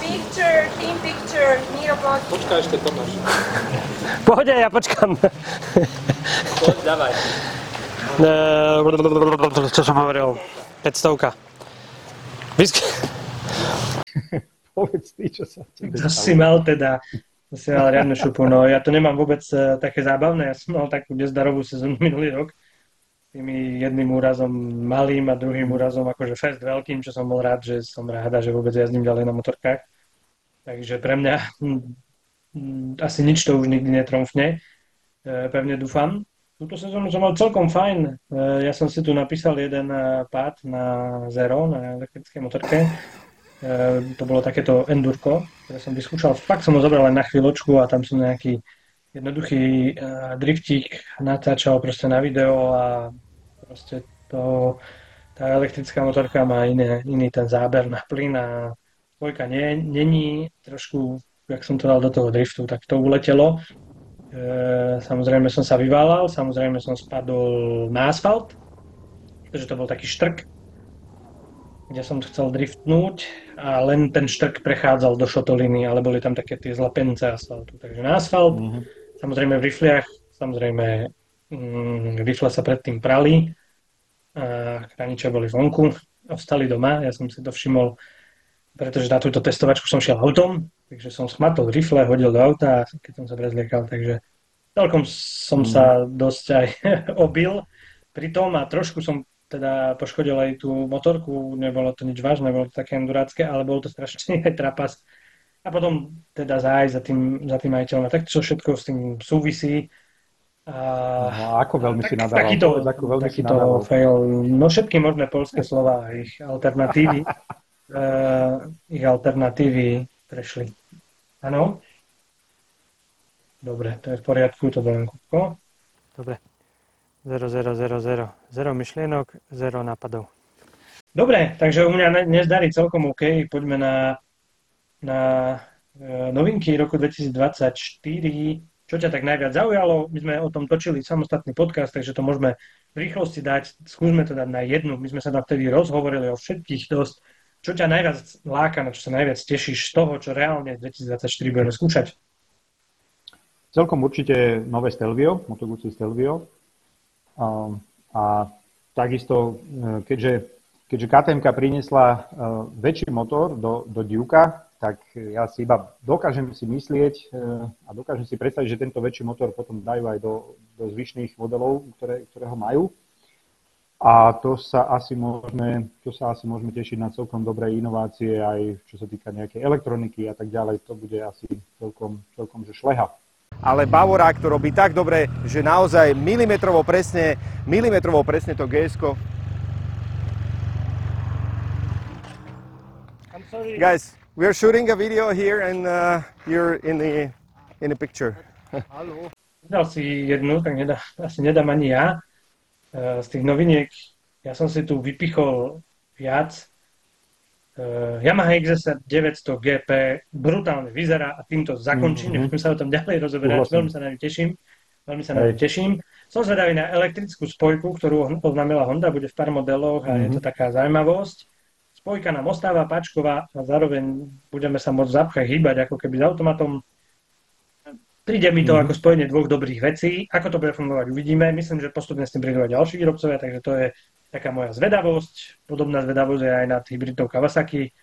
Picture, team picture, Miro. Počkaj ešte Tomáš. Pohode, ja počkam. Poď, dávaj. Čo som hovoril? 500 Vysk... povedz ty, čo sa tebe To si mal teda, to si mal riadnu šupu. No ja to nemám vôbec eh, také zábavné. Ja som mal takú nezdarovú sezónu minulý rok. Tými jedným úrazom malým a druhým úrazom akože fest veľkým, čo som bol rád, že som ráda, že vôbec jazdím ďalej na motorkách. Takže pre mňa hm, hm, asi nič to už nikdy netromfne. Eh, Pevne dúfam. Túto sezónu som mal celkom fajn. Eh, Ja som si tu napísal jeden eh, pád na zero, na elektrickej motorke. Eh, To bolo takéto endurko, ktoré som vyskúšal. Fakt som ho zobral len na chvíľočku a tam som nejaký jednoduchý driftík natáčal proste na video a proste to, tá elektrická motorka má iné, iný ten záber na plyn a dvojka nie, není trošku, jak som to dal do toho driftu, tak to uletelo. E, samozrejme som sa vyválal, samozrejme som spadol na asfalt, pretože to bol taký štrk, kde som chcel driftnúť a len ten štrk prechádzal do šotoliny, ale boli tam také tie zlapenice asfaltu. Takže na asfalt, Mhm. samozrejme v rifliach, samozrejme mm, rifle sa predtým prali, a chraniče boli vonku, ostali doma, ja som si to všimol, pretože na túto testovačku som šiel autom, takže som schmatol rifle, hodil do auta, keď som sa prezliekal, takže celkom som sa dosť aj obil pri tom a trošku som teda poškodil aj tú motorku, nebolo to nič vážne, bolo to také endurácké, ale bol to strašne aj trapas. A potom teda zájsť za tým, za tým majiteľom. A tak čo všetko s tým súvisí. A No, a ako veľmi si nadával? takýto, ako veľmi si takýto nadával. fail. No všetky možné polské slova ich alternatívy. uh, ich alternatívy prešli. Áno? Dobre, to je v poriadku, to len kúpko. Dobre. 0, 0, 0, 0. 0 myšlienok, 0 nápadov. Dobre, takže u mňa ne- dnes darí celkom OK. Poďme na, na e, novinky roku 2024. Čo ťa tak najviac zaujalo? My sme o tom točili samostatný podcast, takže to môžeme v rýchlosti dať. Skúsme to dať na jednu. My sme sa tam vtedy rozhovorili o všetkých dosť. Čo ťa najviac láka, na čo sa najviac tešíš z toho, čo reálne v 2024 budeme skúšať? Celkom určite nové Stelvio, Moto Guzzi Stelvio. Um, a takisto, e, keďže, keďže KTM priniesla uh, väčší motor do, do Duka, tak ja si iba dokážem si myslieť uh, a dokážem si predstaviť, že tento väčší motor potom dajú aj do, do zvyšných modelov, ktoré, ktoré ho majú. A to sa asi môžeme, to sa asi môžeme tešiť na celkom dobré inovácie aj čo sa týka nejakej elektroniky a tak ďalej. To bude asi celkom, celkom že šleha. ale Bavorák to robí tak dobre, že naozaj milimetrovo presne, milimetrovo presne to gs Guys, we are shooting a video here and uh, you're in the, in the picture. Dal si jednu, tak nedá, asi nedám ani ja. E, Z tých noviniek, ja som si tu vypichol viac. E, Yamaha XSR 900 GP brutálne vyzerá a týmto zakončím, Mhm. nebudem sa o tom ďalej rozoberať, veľmi sa na ňu teším. Veľmi sa na ňu teším. Som zvedavý na elektrickú spojku, ktorú oznámila Honda, bude v pár modeloch a je to Mhm. taká zaujímavosť. Spojka nám ostáva páčková a zároveň budeme sa môcť zapchať hýbať ako keby s automatom. Príde mi to Mhm. ako spojenie dvoch dobrých vecí. Ako to bude fungovať, uvidíme. Myslím, že postupne s tým prídu aj ďalší výrobcovia, takže to je taká moja zvedavosť. Podobná zvedavosť je aj nad hybridnou Kawasaki.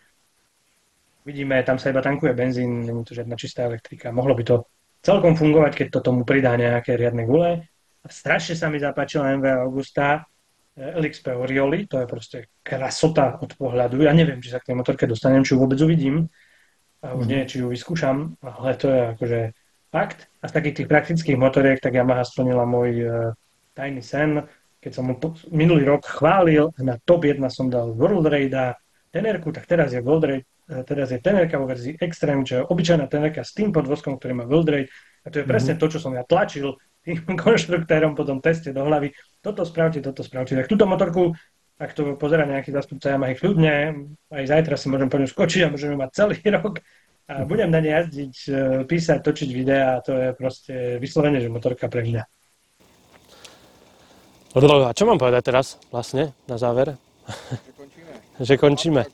Vidíme, tam sa iba tankuje benzín, není to žiadna čistá elektrika. Mohlo by to celkom fungovať, keď to tomu pridá nejaké riadne gule. A strašne sa mi zapáčila MV Augusta eh, LXP Orioli, to je proste krasota od pohľadu. Ja neviem, či sa k tej motorke dostanem, či ju vôbec uvidím. A už nie, či ju vyskúšam, ale to je akože fakt. A z takých tých praktických motoriek, tak Yamaha splnila môj uh, tajný sen. Keď som mu po- minulý rok chválil, na top 1 som dal World Raida, tenerku, tak teraz je World Raid, eh, teraz je tenerka vo verzii Extreme, čo je obyčajná tenerka s tým podvozkom, ktorý má World Raid. A to je presne to, čo som ja tlačil tým konštruktérom po tom teste do hlavy. Toto spravte, toto spravte. Tak túto motorku, ak to pozera nejaký zastupca Yamaha kľudne, aj zajtra si môžem po ňu skočiť a môžeme mať celý rok. A budem na nej jazdiť, eh, písať, točiť videá, to je proste vyslovene, že motorka pre mňa. A čo mám povedať teraz vlastne na záver? že končíme.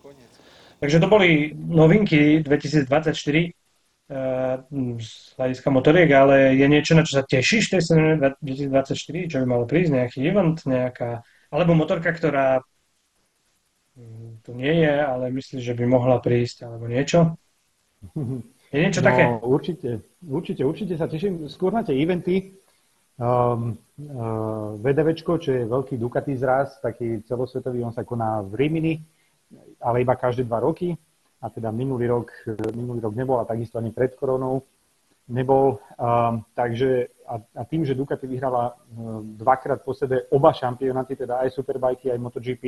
Takže to boli novinky 2024 eh, z hľadiska motoriek, ale je niečo, na čo sa tešíš v tej sezóne 2024, čo by malo prísť, nejaký event, nejaká, alebo motorka, ktorá tu nie je, ale myslíš, že by mohla prísť, alebo niečo? Je niečo no, také? Určite, určite, určite sa teším skôr na tie eventy. Um, uh, VDVčko, čo je veľký Ducati zraz, taký celosvetový, on sa koná v Rimini, ale iba každé dva roky. A teda minulý rok, minulý rok nebol a takisto ani pred koronou nebol. Um, takže a, a tým, že Ducati vyhrala um, dvakrát po sebe oba šampionáty, teda aj Superbike, aj MotoGP,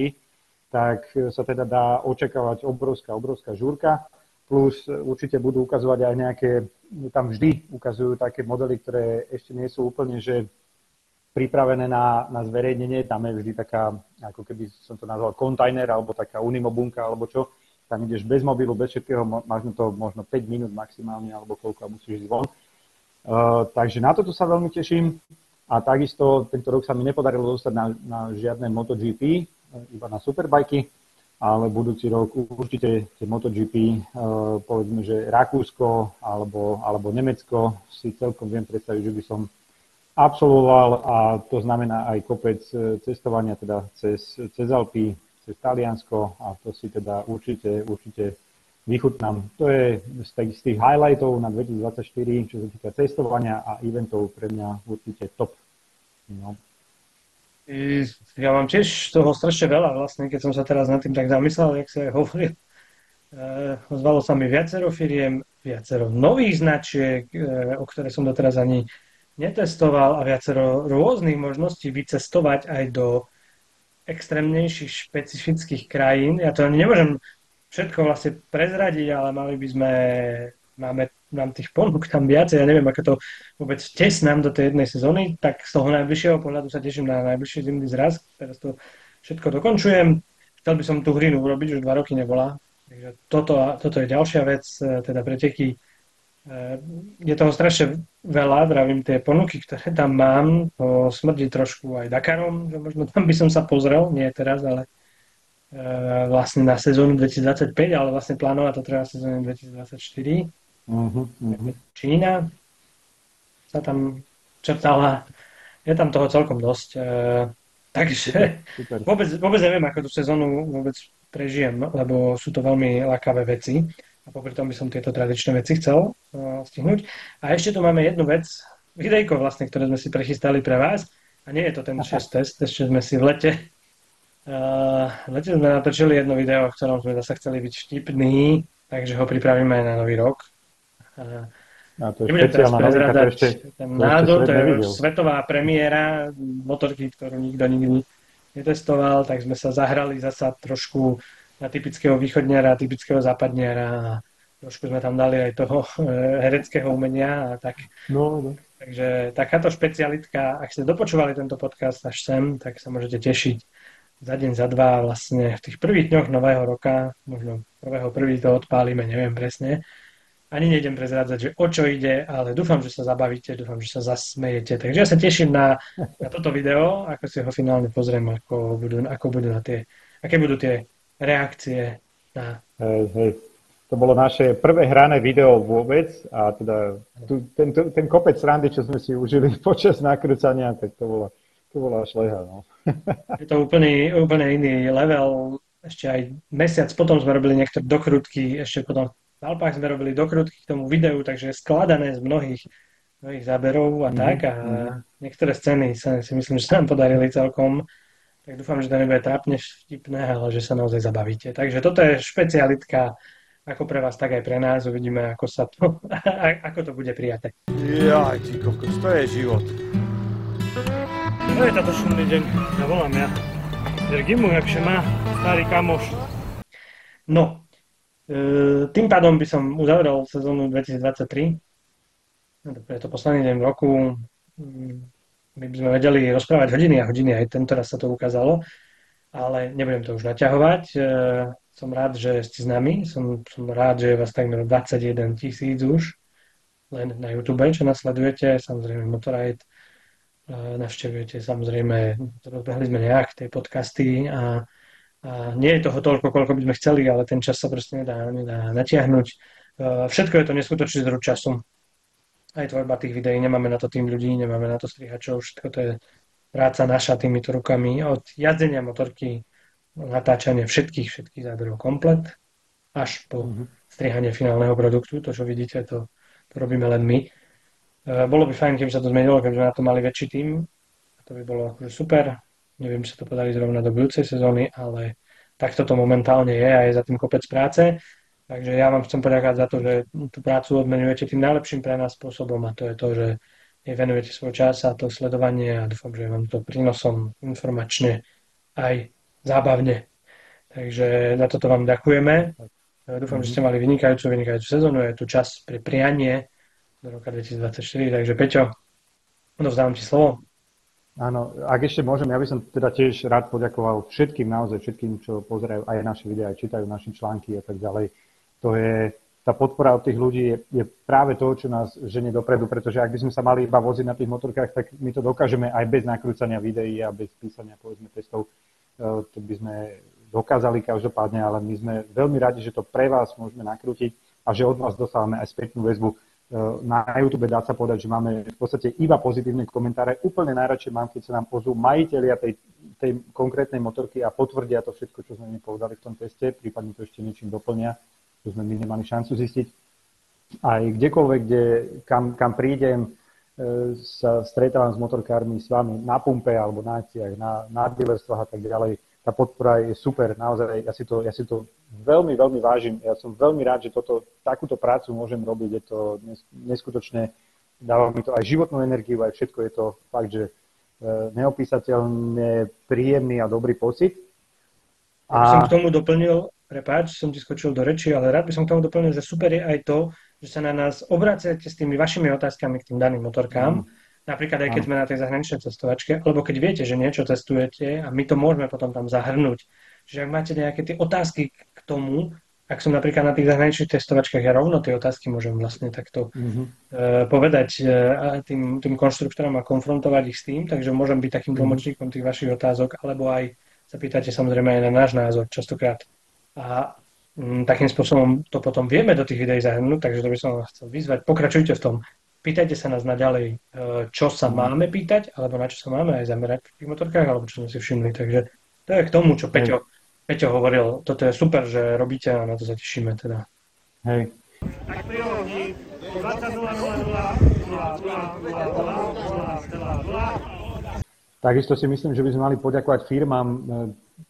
tak sa teda dá očakávať obrovská, obrovská žúrka plus určite budú ukazovať aj nejaké, tam vždy ukazujú také modely, ktoré ešte nie sú úplne, že pripravené na, na zverejnenie, tam je vždy taká, ako keby som to nazval kontajner, alebo taká unimobunka, alebo čo, tam ideš bez mobilu, bez všetkého, máš to možno 5 minút maximálne, alebo koľko a musíš ísť von. Uh, takže na toto sa veľmi teším. A takisto tento rok sa mi nepodarilo dostať na, na žiadne MotoGP, iba na superbajky, ale budúci rok určite tie MotoGP, eh, povedzme, že Rakúsko alebo, alebo Nemecko si celkom viem predstaviť, že by som absolvoval a to znamená aj kopec eh, cestovania teda cez, cez Alpy, cez Taliansko a to si teda určite, určite vychutnám. To je z tých, z tých highlightov na 2024, čo sa týka cestovania a eventov pre mňa určite top. No. Ja mám tiež toho strašne veľa vlastne, keď som sa teraz nad tým tak zamyslel, jak sa aj hovoril. Uh, ozvalo sa mi viacero firiem, viacero nových značiek, uh, o ktoré som doteraz ani netestoval a viacero rôznych možností vycestovať aj do extrémnejších špecifických krajín. Ja to ani nemôžem všetko vlastne prezradiť, ale mali by sme, máme mám tých ponúk tam viacej, ja neviem, ako to vôbec tesnám do tej jednej sezóny, tak z toho najbližšieho pohľadu sa teším na najbližší zimný zraz. Teraz to všetko dokončujem. Chcel by som tú hrinu urobiť, už dva roky nebola. Takže toto, toto je ďalšia vec, e, teda preteky. E, je toho strašne veľa, vravím, tie ponuky, ktoré tam mám, to smrdí trošku aj Dakarom, že možno tam by som sa pozrel, nie teraz, ale e, vlastne na sezónu 2025, ale vlastne plánovať to treba sezónu 2024 Uh-huh, uh-huh. Čína sa tam črtala. Je tam toho celkom dosť. E, takže Super. Vôbec, vôbec neviem, ako tú sezónu vôbec prežijem, lebo sú to veľmi lákavé veci. A popri tom by som tieto tradičné veci chcel uh, stihnúť. A ešte tu máme jednu vec, videjko vlastne, ktoré sme si prechystali pre vás. A nie je to ten čas test, ešte sme si v lete uh, v lete sme natočili jedno video, v ktorom sme zase chceli byť vtipní, takže ho pripravíme aj na nový rok. A to je špeciálna novinka, to ešte, ten názor, to je svetová premiéra motorky, ktorú nikto nikdy netestoval, tak sme sa zahrali zasa trošku na typického východniara, typického západniara a trošku sme tam dali aj toho eh, hereckého umenia a tak. No, no. Takže takáto špecialitka, ak ste dopočúvali tento podcast až sem, tak sa môžete tešiť za deň, za dva, vlastne v tých prvých dňoch nového roka, možno prvého prvý to odpálime, neviem presne, ani nejdem prezrádzať, že o čo ide, ale dúfam, že sa zabavíte, dúfam, že sa zasmejete. Takže ja sa teším na, na toto video, ako si ho finálne pozriem, ako budú, ako budú na tie, aké budú tie reakcie na... Hej, hej. To bolo naše prvé hrané video vôbec a teda tu, ten, ten kopec randy, čo sme si užili počas nakrúcania, tak to bola, to bola šleha. No. Je to úplný, úplne iný level. Ešte aj mesiac potom sme robili niektoré dokrutky, ešte potom v Alpách sme robili dokrutky k tomu videu, takže je skladané z mnohých, mnohých záberov a Mhm, tak a niektoré scény sa si myslím, že sa nám podarili celkom. Tak dúfam, že to nebude trápne vtipné, ale že sa naozaj zabavíte. Takže toto je špecialitka ako pre vás, tak aj pre nás. Uvidíme, ako sa to, ako to bude prijaté. Jaj, ty kokos, to je život. To je táto šumný deň, ja volám ja. Gimu, jakže má starý kamoš. No, tým pádom by som uzavrel sezónu 2023. No, Je to posledný deň roku. Mm, My by sme vedeli rozprávať hodiny a hodiny, aj tento raz sa to ukázalo, ale nebudem to už naťahovať. E, Som rád, že ste s nami, som, som rád, že je vás takmer 21 tisíc už len na YouTube, čo nasledujete, samozrejme Motorite, e, navštevujete samozrejme, rozbehli sme nejak tie podcasty a nie je toho toľko, koľko by sme chceli, ale ten čas sa proste nedá, nedá natiahnuť. Všetko je to neskutočný zdroj času. Aj tvorba tých videí, nemáme na to tým ľudí, nemáme na to strihačov, všetko to je práca naša týmito rukami. Od jazdenia motorky, natáčanie všetkých, všetkých záberov komplet, až po strihanie finálneho produktu. To, čo vidíte, to, to robíme len my. Uh, Bolo by fajn, keby sa to zmenilo, keby sme na to mali väčší tým. To by bolo akože super. Neviem, či to podarí zrovna do budúcej sezóny, ale takto to momentálne je a je za tým kopec práce. Takže ja vám chcem poďakovať za to, že tú prácu odmenujete tým najlepším pre nás spôsobom a to je to, že venujete svoj čas a to sledovanie a dúfam, že vám to prínosom informačne aj zábavne. Takže za toto vám ďakujeme. Dúfam, že ste mali vynikajúcu, vynikajúcu sezónu. Je tu čas pre prianie do roka 2024. Takže Peťo, odovzdávam ti slovo. Áno, ak ešte môžem, ja by som teda tiež rád poďakoval všetkým, naozaj všetkým, čo pozerajú aj naše videá, aj čítajú naše články a tak ďalej. To je, tá podpora od tých ľudí je, je práve to, čo nás ženie dopredu, pretože ak by sme sa mali iba voziť na tých motorkách, tak my to dokážeme aj bez nakrúcania videí a bez písania povedzme testov. E, To by sme dokázali každopádne, ale my sme veľmi radi, že to pre vás môžeme nakrútiť a že od vás dostávame aj spätnú väzbu na YouTube dá sa povedať, že máme v podstate iba pozitívne komentáre. Úplne najradšej mám, keď sa nám ozvú majiteľia tej, tej konkrétnej motorky a potvrdia to všetko, čo sme mi povedali v tom teste, prípadne to ešte niečím doplnia, čo sme my nemali šancu zistiť. Aj kdekoľvek, kde, kam, kam prídem, e, sa stretávam s motorkármi, s vami na pumpe alebo na akciách, na, na a tak ďalej. Tá podpora je super, naozaj, ja si to, ja si to veľmi, veľmi vážim. Ja som veľmi rád, že toto, takúto prácu môžem robiť. Je to neskutočne, dáva mi to aj životnú energiu, aj všetko je to fakt, že e, neopísateľne príjemný a dobrý pocit. A... By som k tomu doplnil, prepáč, som ti skočil do reči, ale rád by som k tomu doplnil, že super je aj to, že sa na nás obracete s tými vašimi otázkami k tým daným motorkám. Mm. Napríklad aj keď sme na tej zahraničnej cestovačke, alebo keď viete, že niečo testujete a my to môžeme potom tam zahrnúť. Čiže ak máte nejaké tie otázky k tomu, ak som napríklad na tých zahraničných testovačkách, ja rovno tie otázky môžem vlastne takto mm-hmm. uh, povedať uh, tým, tým konštruktorom a konfrontovať ich s tým, takže môžem byť takým tlmočníkom tých vašich otázok, alebo aj sa pýtate samozrejme aj na náš názor častokrát. A um, takým spôsobom to potom vieme do tých videí zahrnúť, takže to by som vás chcel vyzvať. Pokračujte v tom. Pýtajte sa nás naďalej, čo sa máme pýtať, alebo na čo sa máme aj zamerať v tých motorkách, alebo čo sme si všimli. Takže to je k tomu, čo Peťo, Peťo hovoril. Toto je super, že robíte a na to sa tešíme teda. Hej. Tak prihodí 20 Takisto si myslím, že by sme mali poďakovať firmám,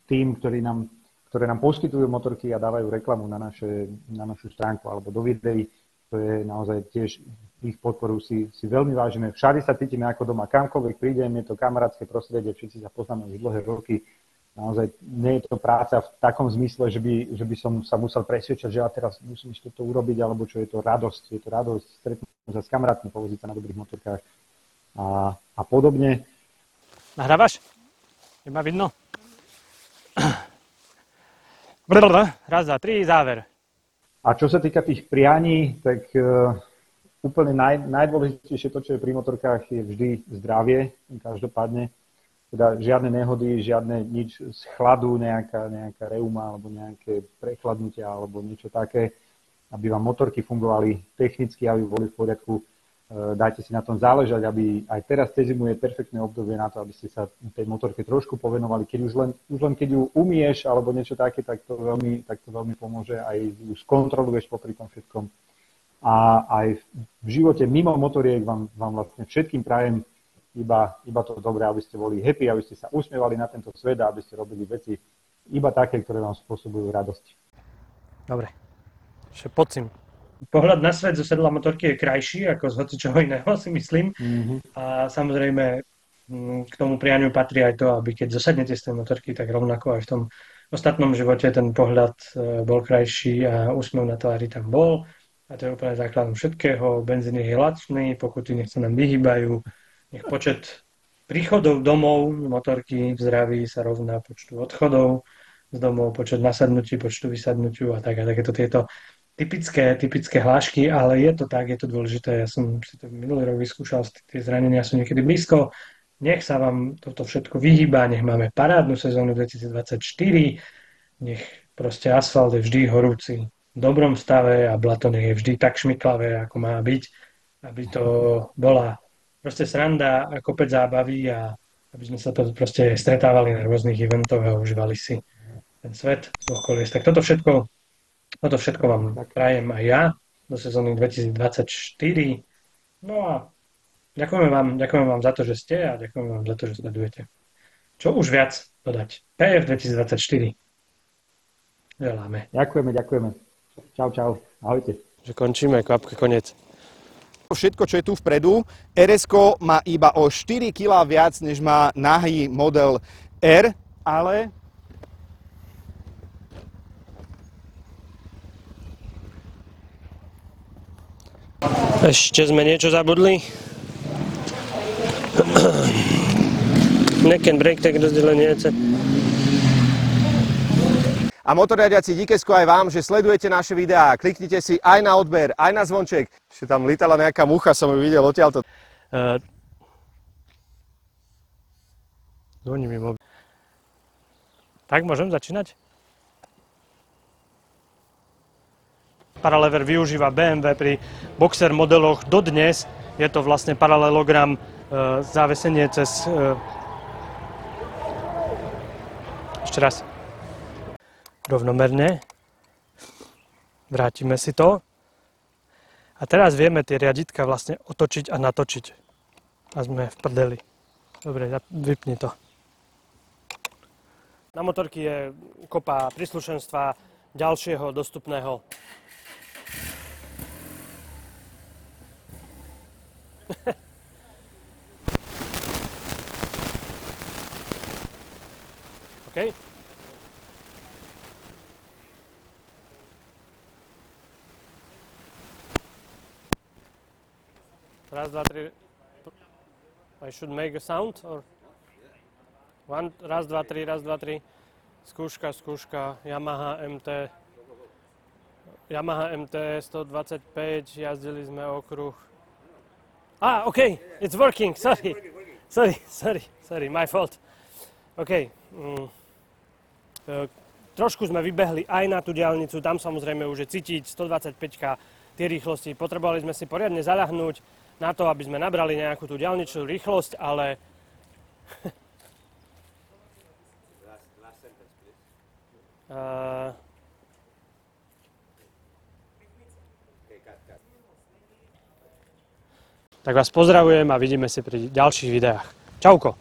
tým, ktorí nám, ktoré nám poskytujú motorky a dávajú reklamu na, naše, na našu stránku alebo do videí. To je naozaj tiež ich podporu si, si veľmi vážime. Všade sa cítime ako doma. Kamkoľvek prídem, je to kamarátske prostredie, všetci sa poznáme už dlhé roky. Naozaj nie je to práca v takom zmysle, že by, že by som sa musel presvedčať, že ja teraz musím ešte toto urobiť, alebo čo je to radosť. Je to radosť stretnúť sa s kamarátmi, povoziť sa na dobrých motorkách a, a podobne. Nahrávaš? Je ma vidno? Raz, dva, tri, záver. A čo sa týka tých prianí, tak uh, úplne naj, najdôležitejšie to, čo je pri motorkách, je vždy zdravie, každopádne. Teda žiadne nehody, žiadne nič z chladu, nejaká, nejaká reuma alebo nejaké prechladnutia alebo niečo také, aby vám motorky fungovali technicky, aby boli v poriadku. dajte si na tom záležať, aby aj teraz cez zimu je perfektné obdobie na to, aby ste sa tej motorke trošku povenovali. Keď už len, už len keď ju umieš alebo niečo také, tak to veľmi, tak to veľmi pomôže. Aj ju skontroluješ popri tom všetkom. A aj v živote mimo motoriek vám, vám vlastne všetkým prajem iba, iba to dobré, aby ste boli happy, aby ste sa usmievali na tento svet a aby ste robili veci iba také, ktoré vám spôsobujú radosť. Dobre. Ešte pocim. Pohľad na svet zo sedla motorky je krajší ako z hocičoho iného, si myslím. Mm-hmm. A samozrejme mm, k tomu prianiu patrí aj to, aby keď zosadnete z tej motorky, tak rovnako aj v tom ostatnom živote ten pohľad e, bol krajší a úsmev na tvári tam bol. A to je úplne základom všetkého. Benzín je lacný, pokuty nech sa nám vyhýbajú. Nech počet príchodov domov motorky v zdraví sa rovná počtu odchodov z domov, počet nasadnutí, počtu vysadnutiu a tak a takéto tieto typické, typické hlášky, ale je to tak, je to dôležité. Ja som si to minulý rok vyskúšal, tie zranenia sú niekedy blízko. Nech sa vám toto všetko vyhýba, nech máme parádnu sezónu 2024, nech proste asfalt je vždy horúci dobrom stave a blato nech je vždy tak šmiklavé, ako má byť, aby to bola proste sranda a kopec zábavy a aby sme sa to proste stretávali na rôznych eventoch a užívali si ten svet okolies. Tak toto všetko, toto všetko vám prajem aj ja do sezóny 2024. No a ďakujeme vám, ďakujeme vám za to, že ste a ďakujeme vám za to, že sledujete. Čo už viac dodať? PF 2024. Želáme. Ďakujeme, ďakujeme. Čau, čau. Ahojte. Že končíme, kvapka, koniec. Všetko, čo je tu vpredu, rs má iba o 4 kg viac, než má nahý model R, ale Ešte sme niečo zabudli. Neck and brake, tak rozdelenie. A motoriadiaci díkesko aj vám, že sledujete naše videá. Kliknite si aj na odber, aj na zvonček. Ešte tam litala nejaká mucha, som ju videl odtiaľto. Uh, Zvoní mi mobil. Tak môžem začínať? Paralever využíva BMW pri Boxer modeloch dodnes. Je to vlastne paralelogram e, závesenie cez... E, ešte raz. Rovnomerne. Vrátime si to. A teraz vieme tie riaditka vlastne otočiť a natočiť. A sme v prdeli. Dobre, vypni to. Na motorky je kopa príslušenstva ďalšieho dostupného OK? Raz, dva, tri. I should make a sound or one, raz, dva, tri, raz, dva, tri. Skúška, skúška, Yamaha MT. Yamaha MT 125, jazdili sme okruh Ah, okay, it's working. Sorry, sorry, sorry, sorry, my fault. OK. Mm. E, trošku sme vybehli aj na tú diálnicu, tam samozrejme už je cítiť 125 tie rýchlosti. Potrebovali sme si poriadne zaľahnúť na to, aby sme nabrali nejakú tú diálničnú rýchlosť, ale... uh, Tak vás pozdravujem a vidíme si pri ďalších videách. Čauko.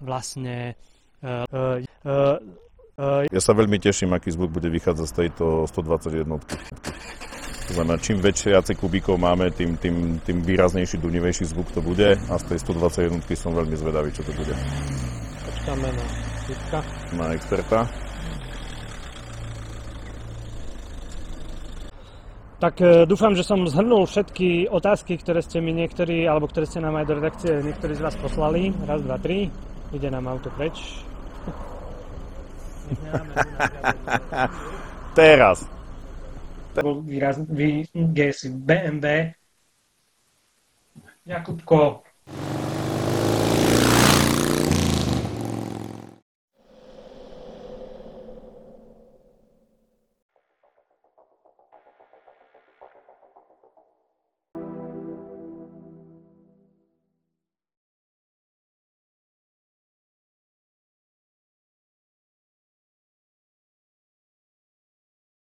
Vlastne ja sa veľmi teším, aký zvuk bude vychádzať z tejto 121. To znamená, čím viacej kubíkov máme, tým, tým, tým výraznejší, dunivejší zvuk to bude a z tej 121 som veľmi zvedavý, čo to bude. Počkáme na Jitka. Na experta. Tak e, dúfam, že som zhrnul všetky otázky, ktoré ste mi niektorí, alebo ktoré ste nám aj do redakcie niektorí z vás poslali. Raz, dva, tri. Ide nám auto preč. Teraz. bol výraz, vy, BMW. Jakubko,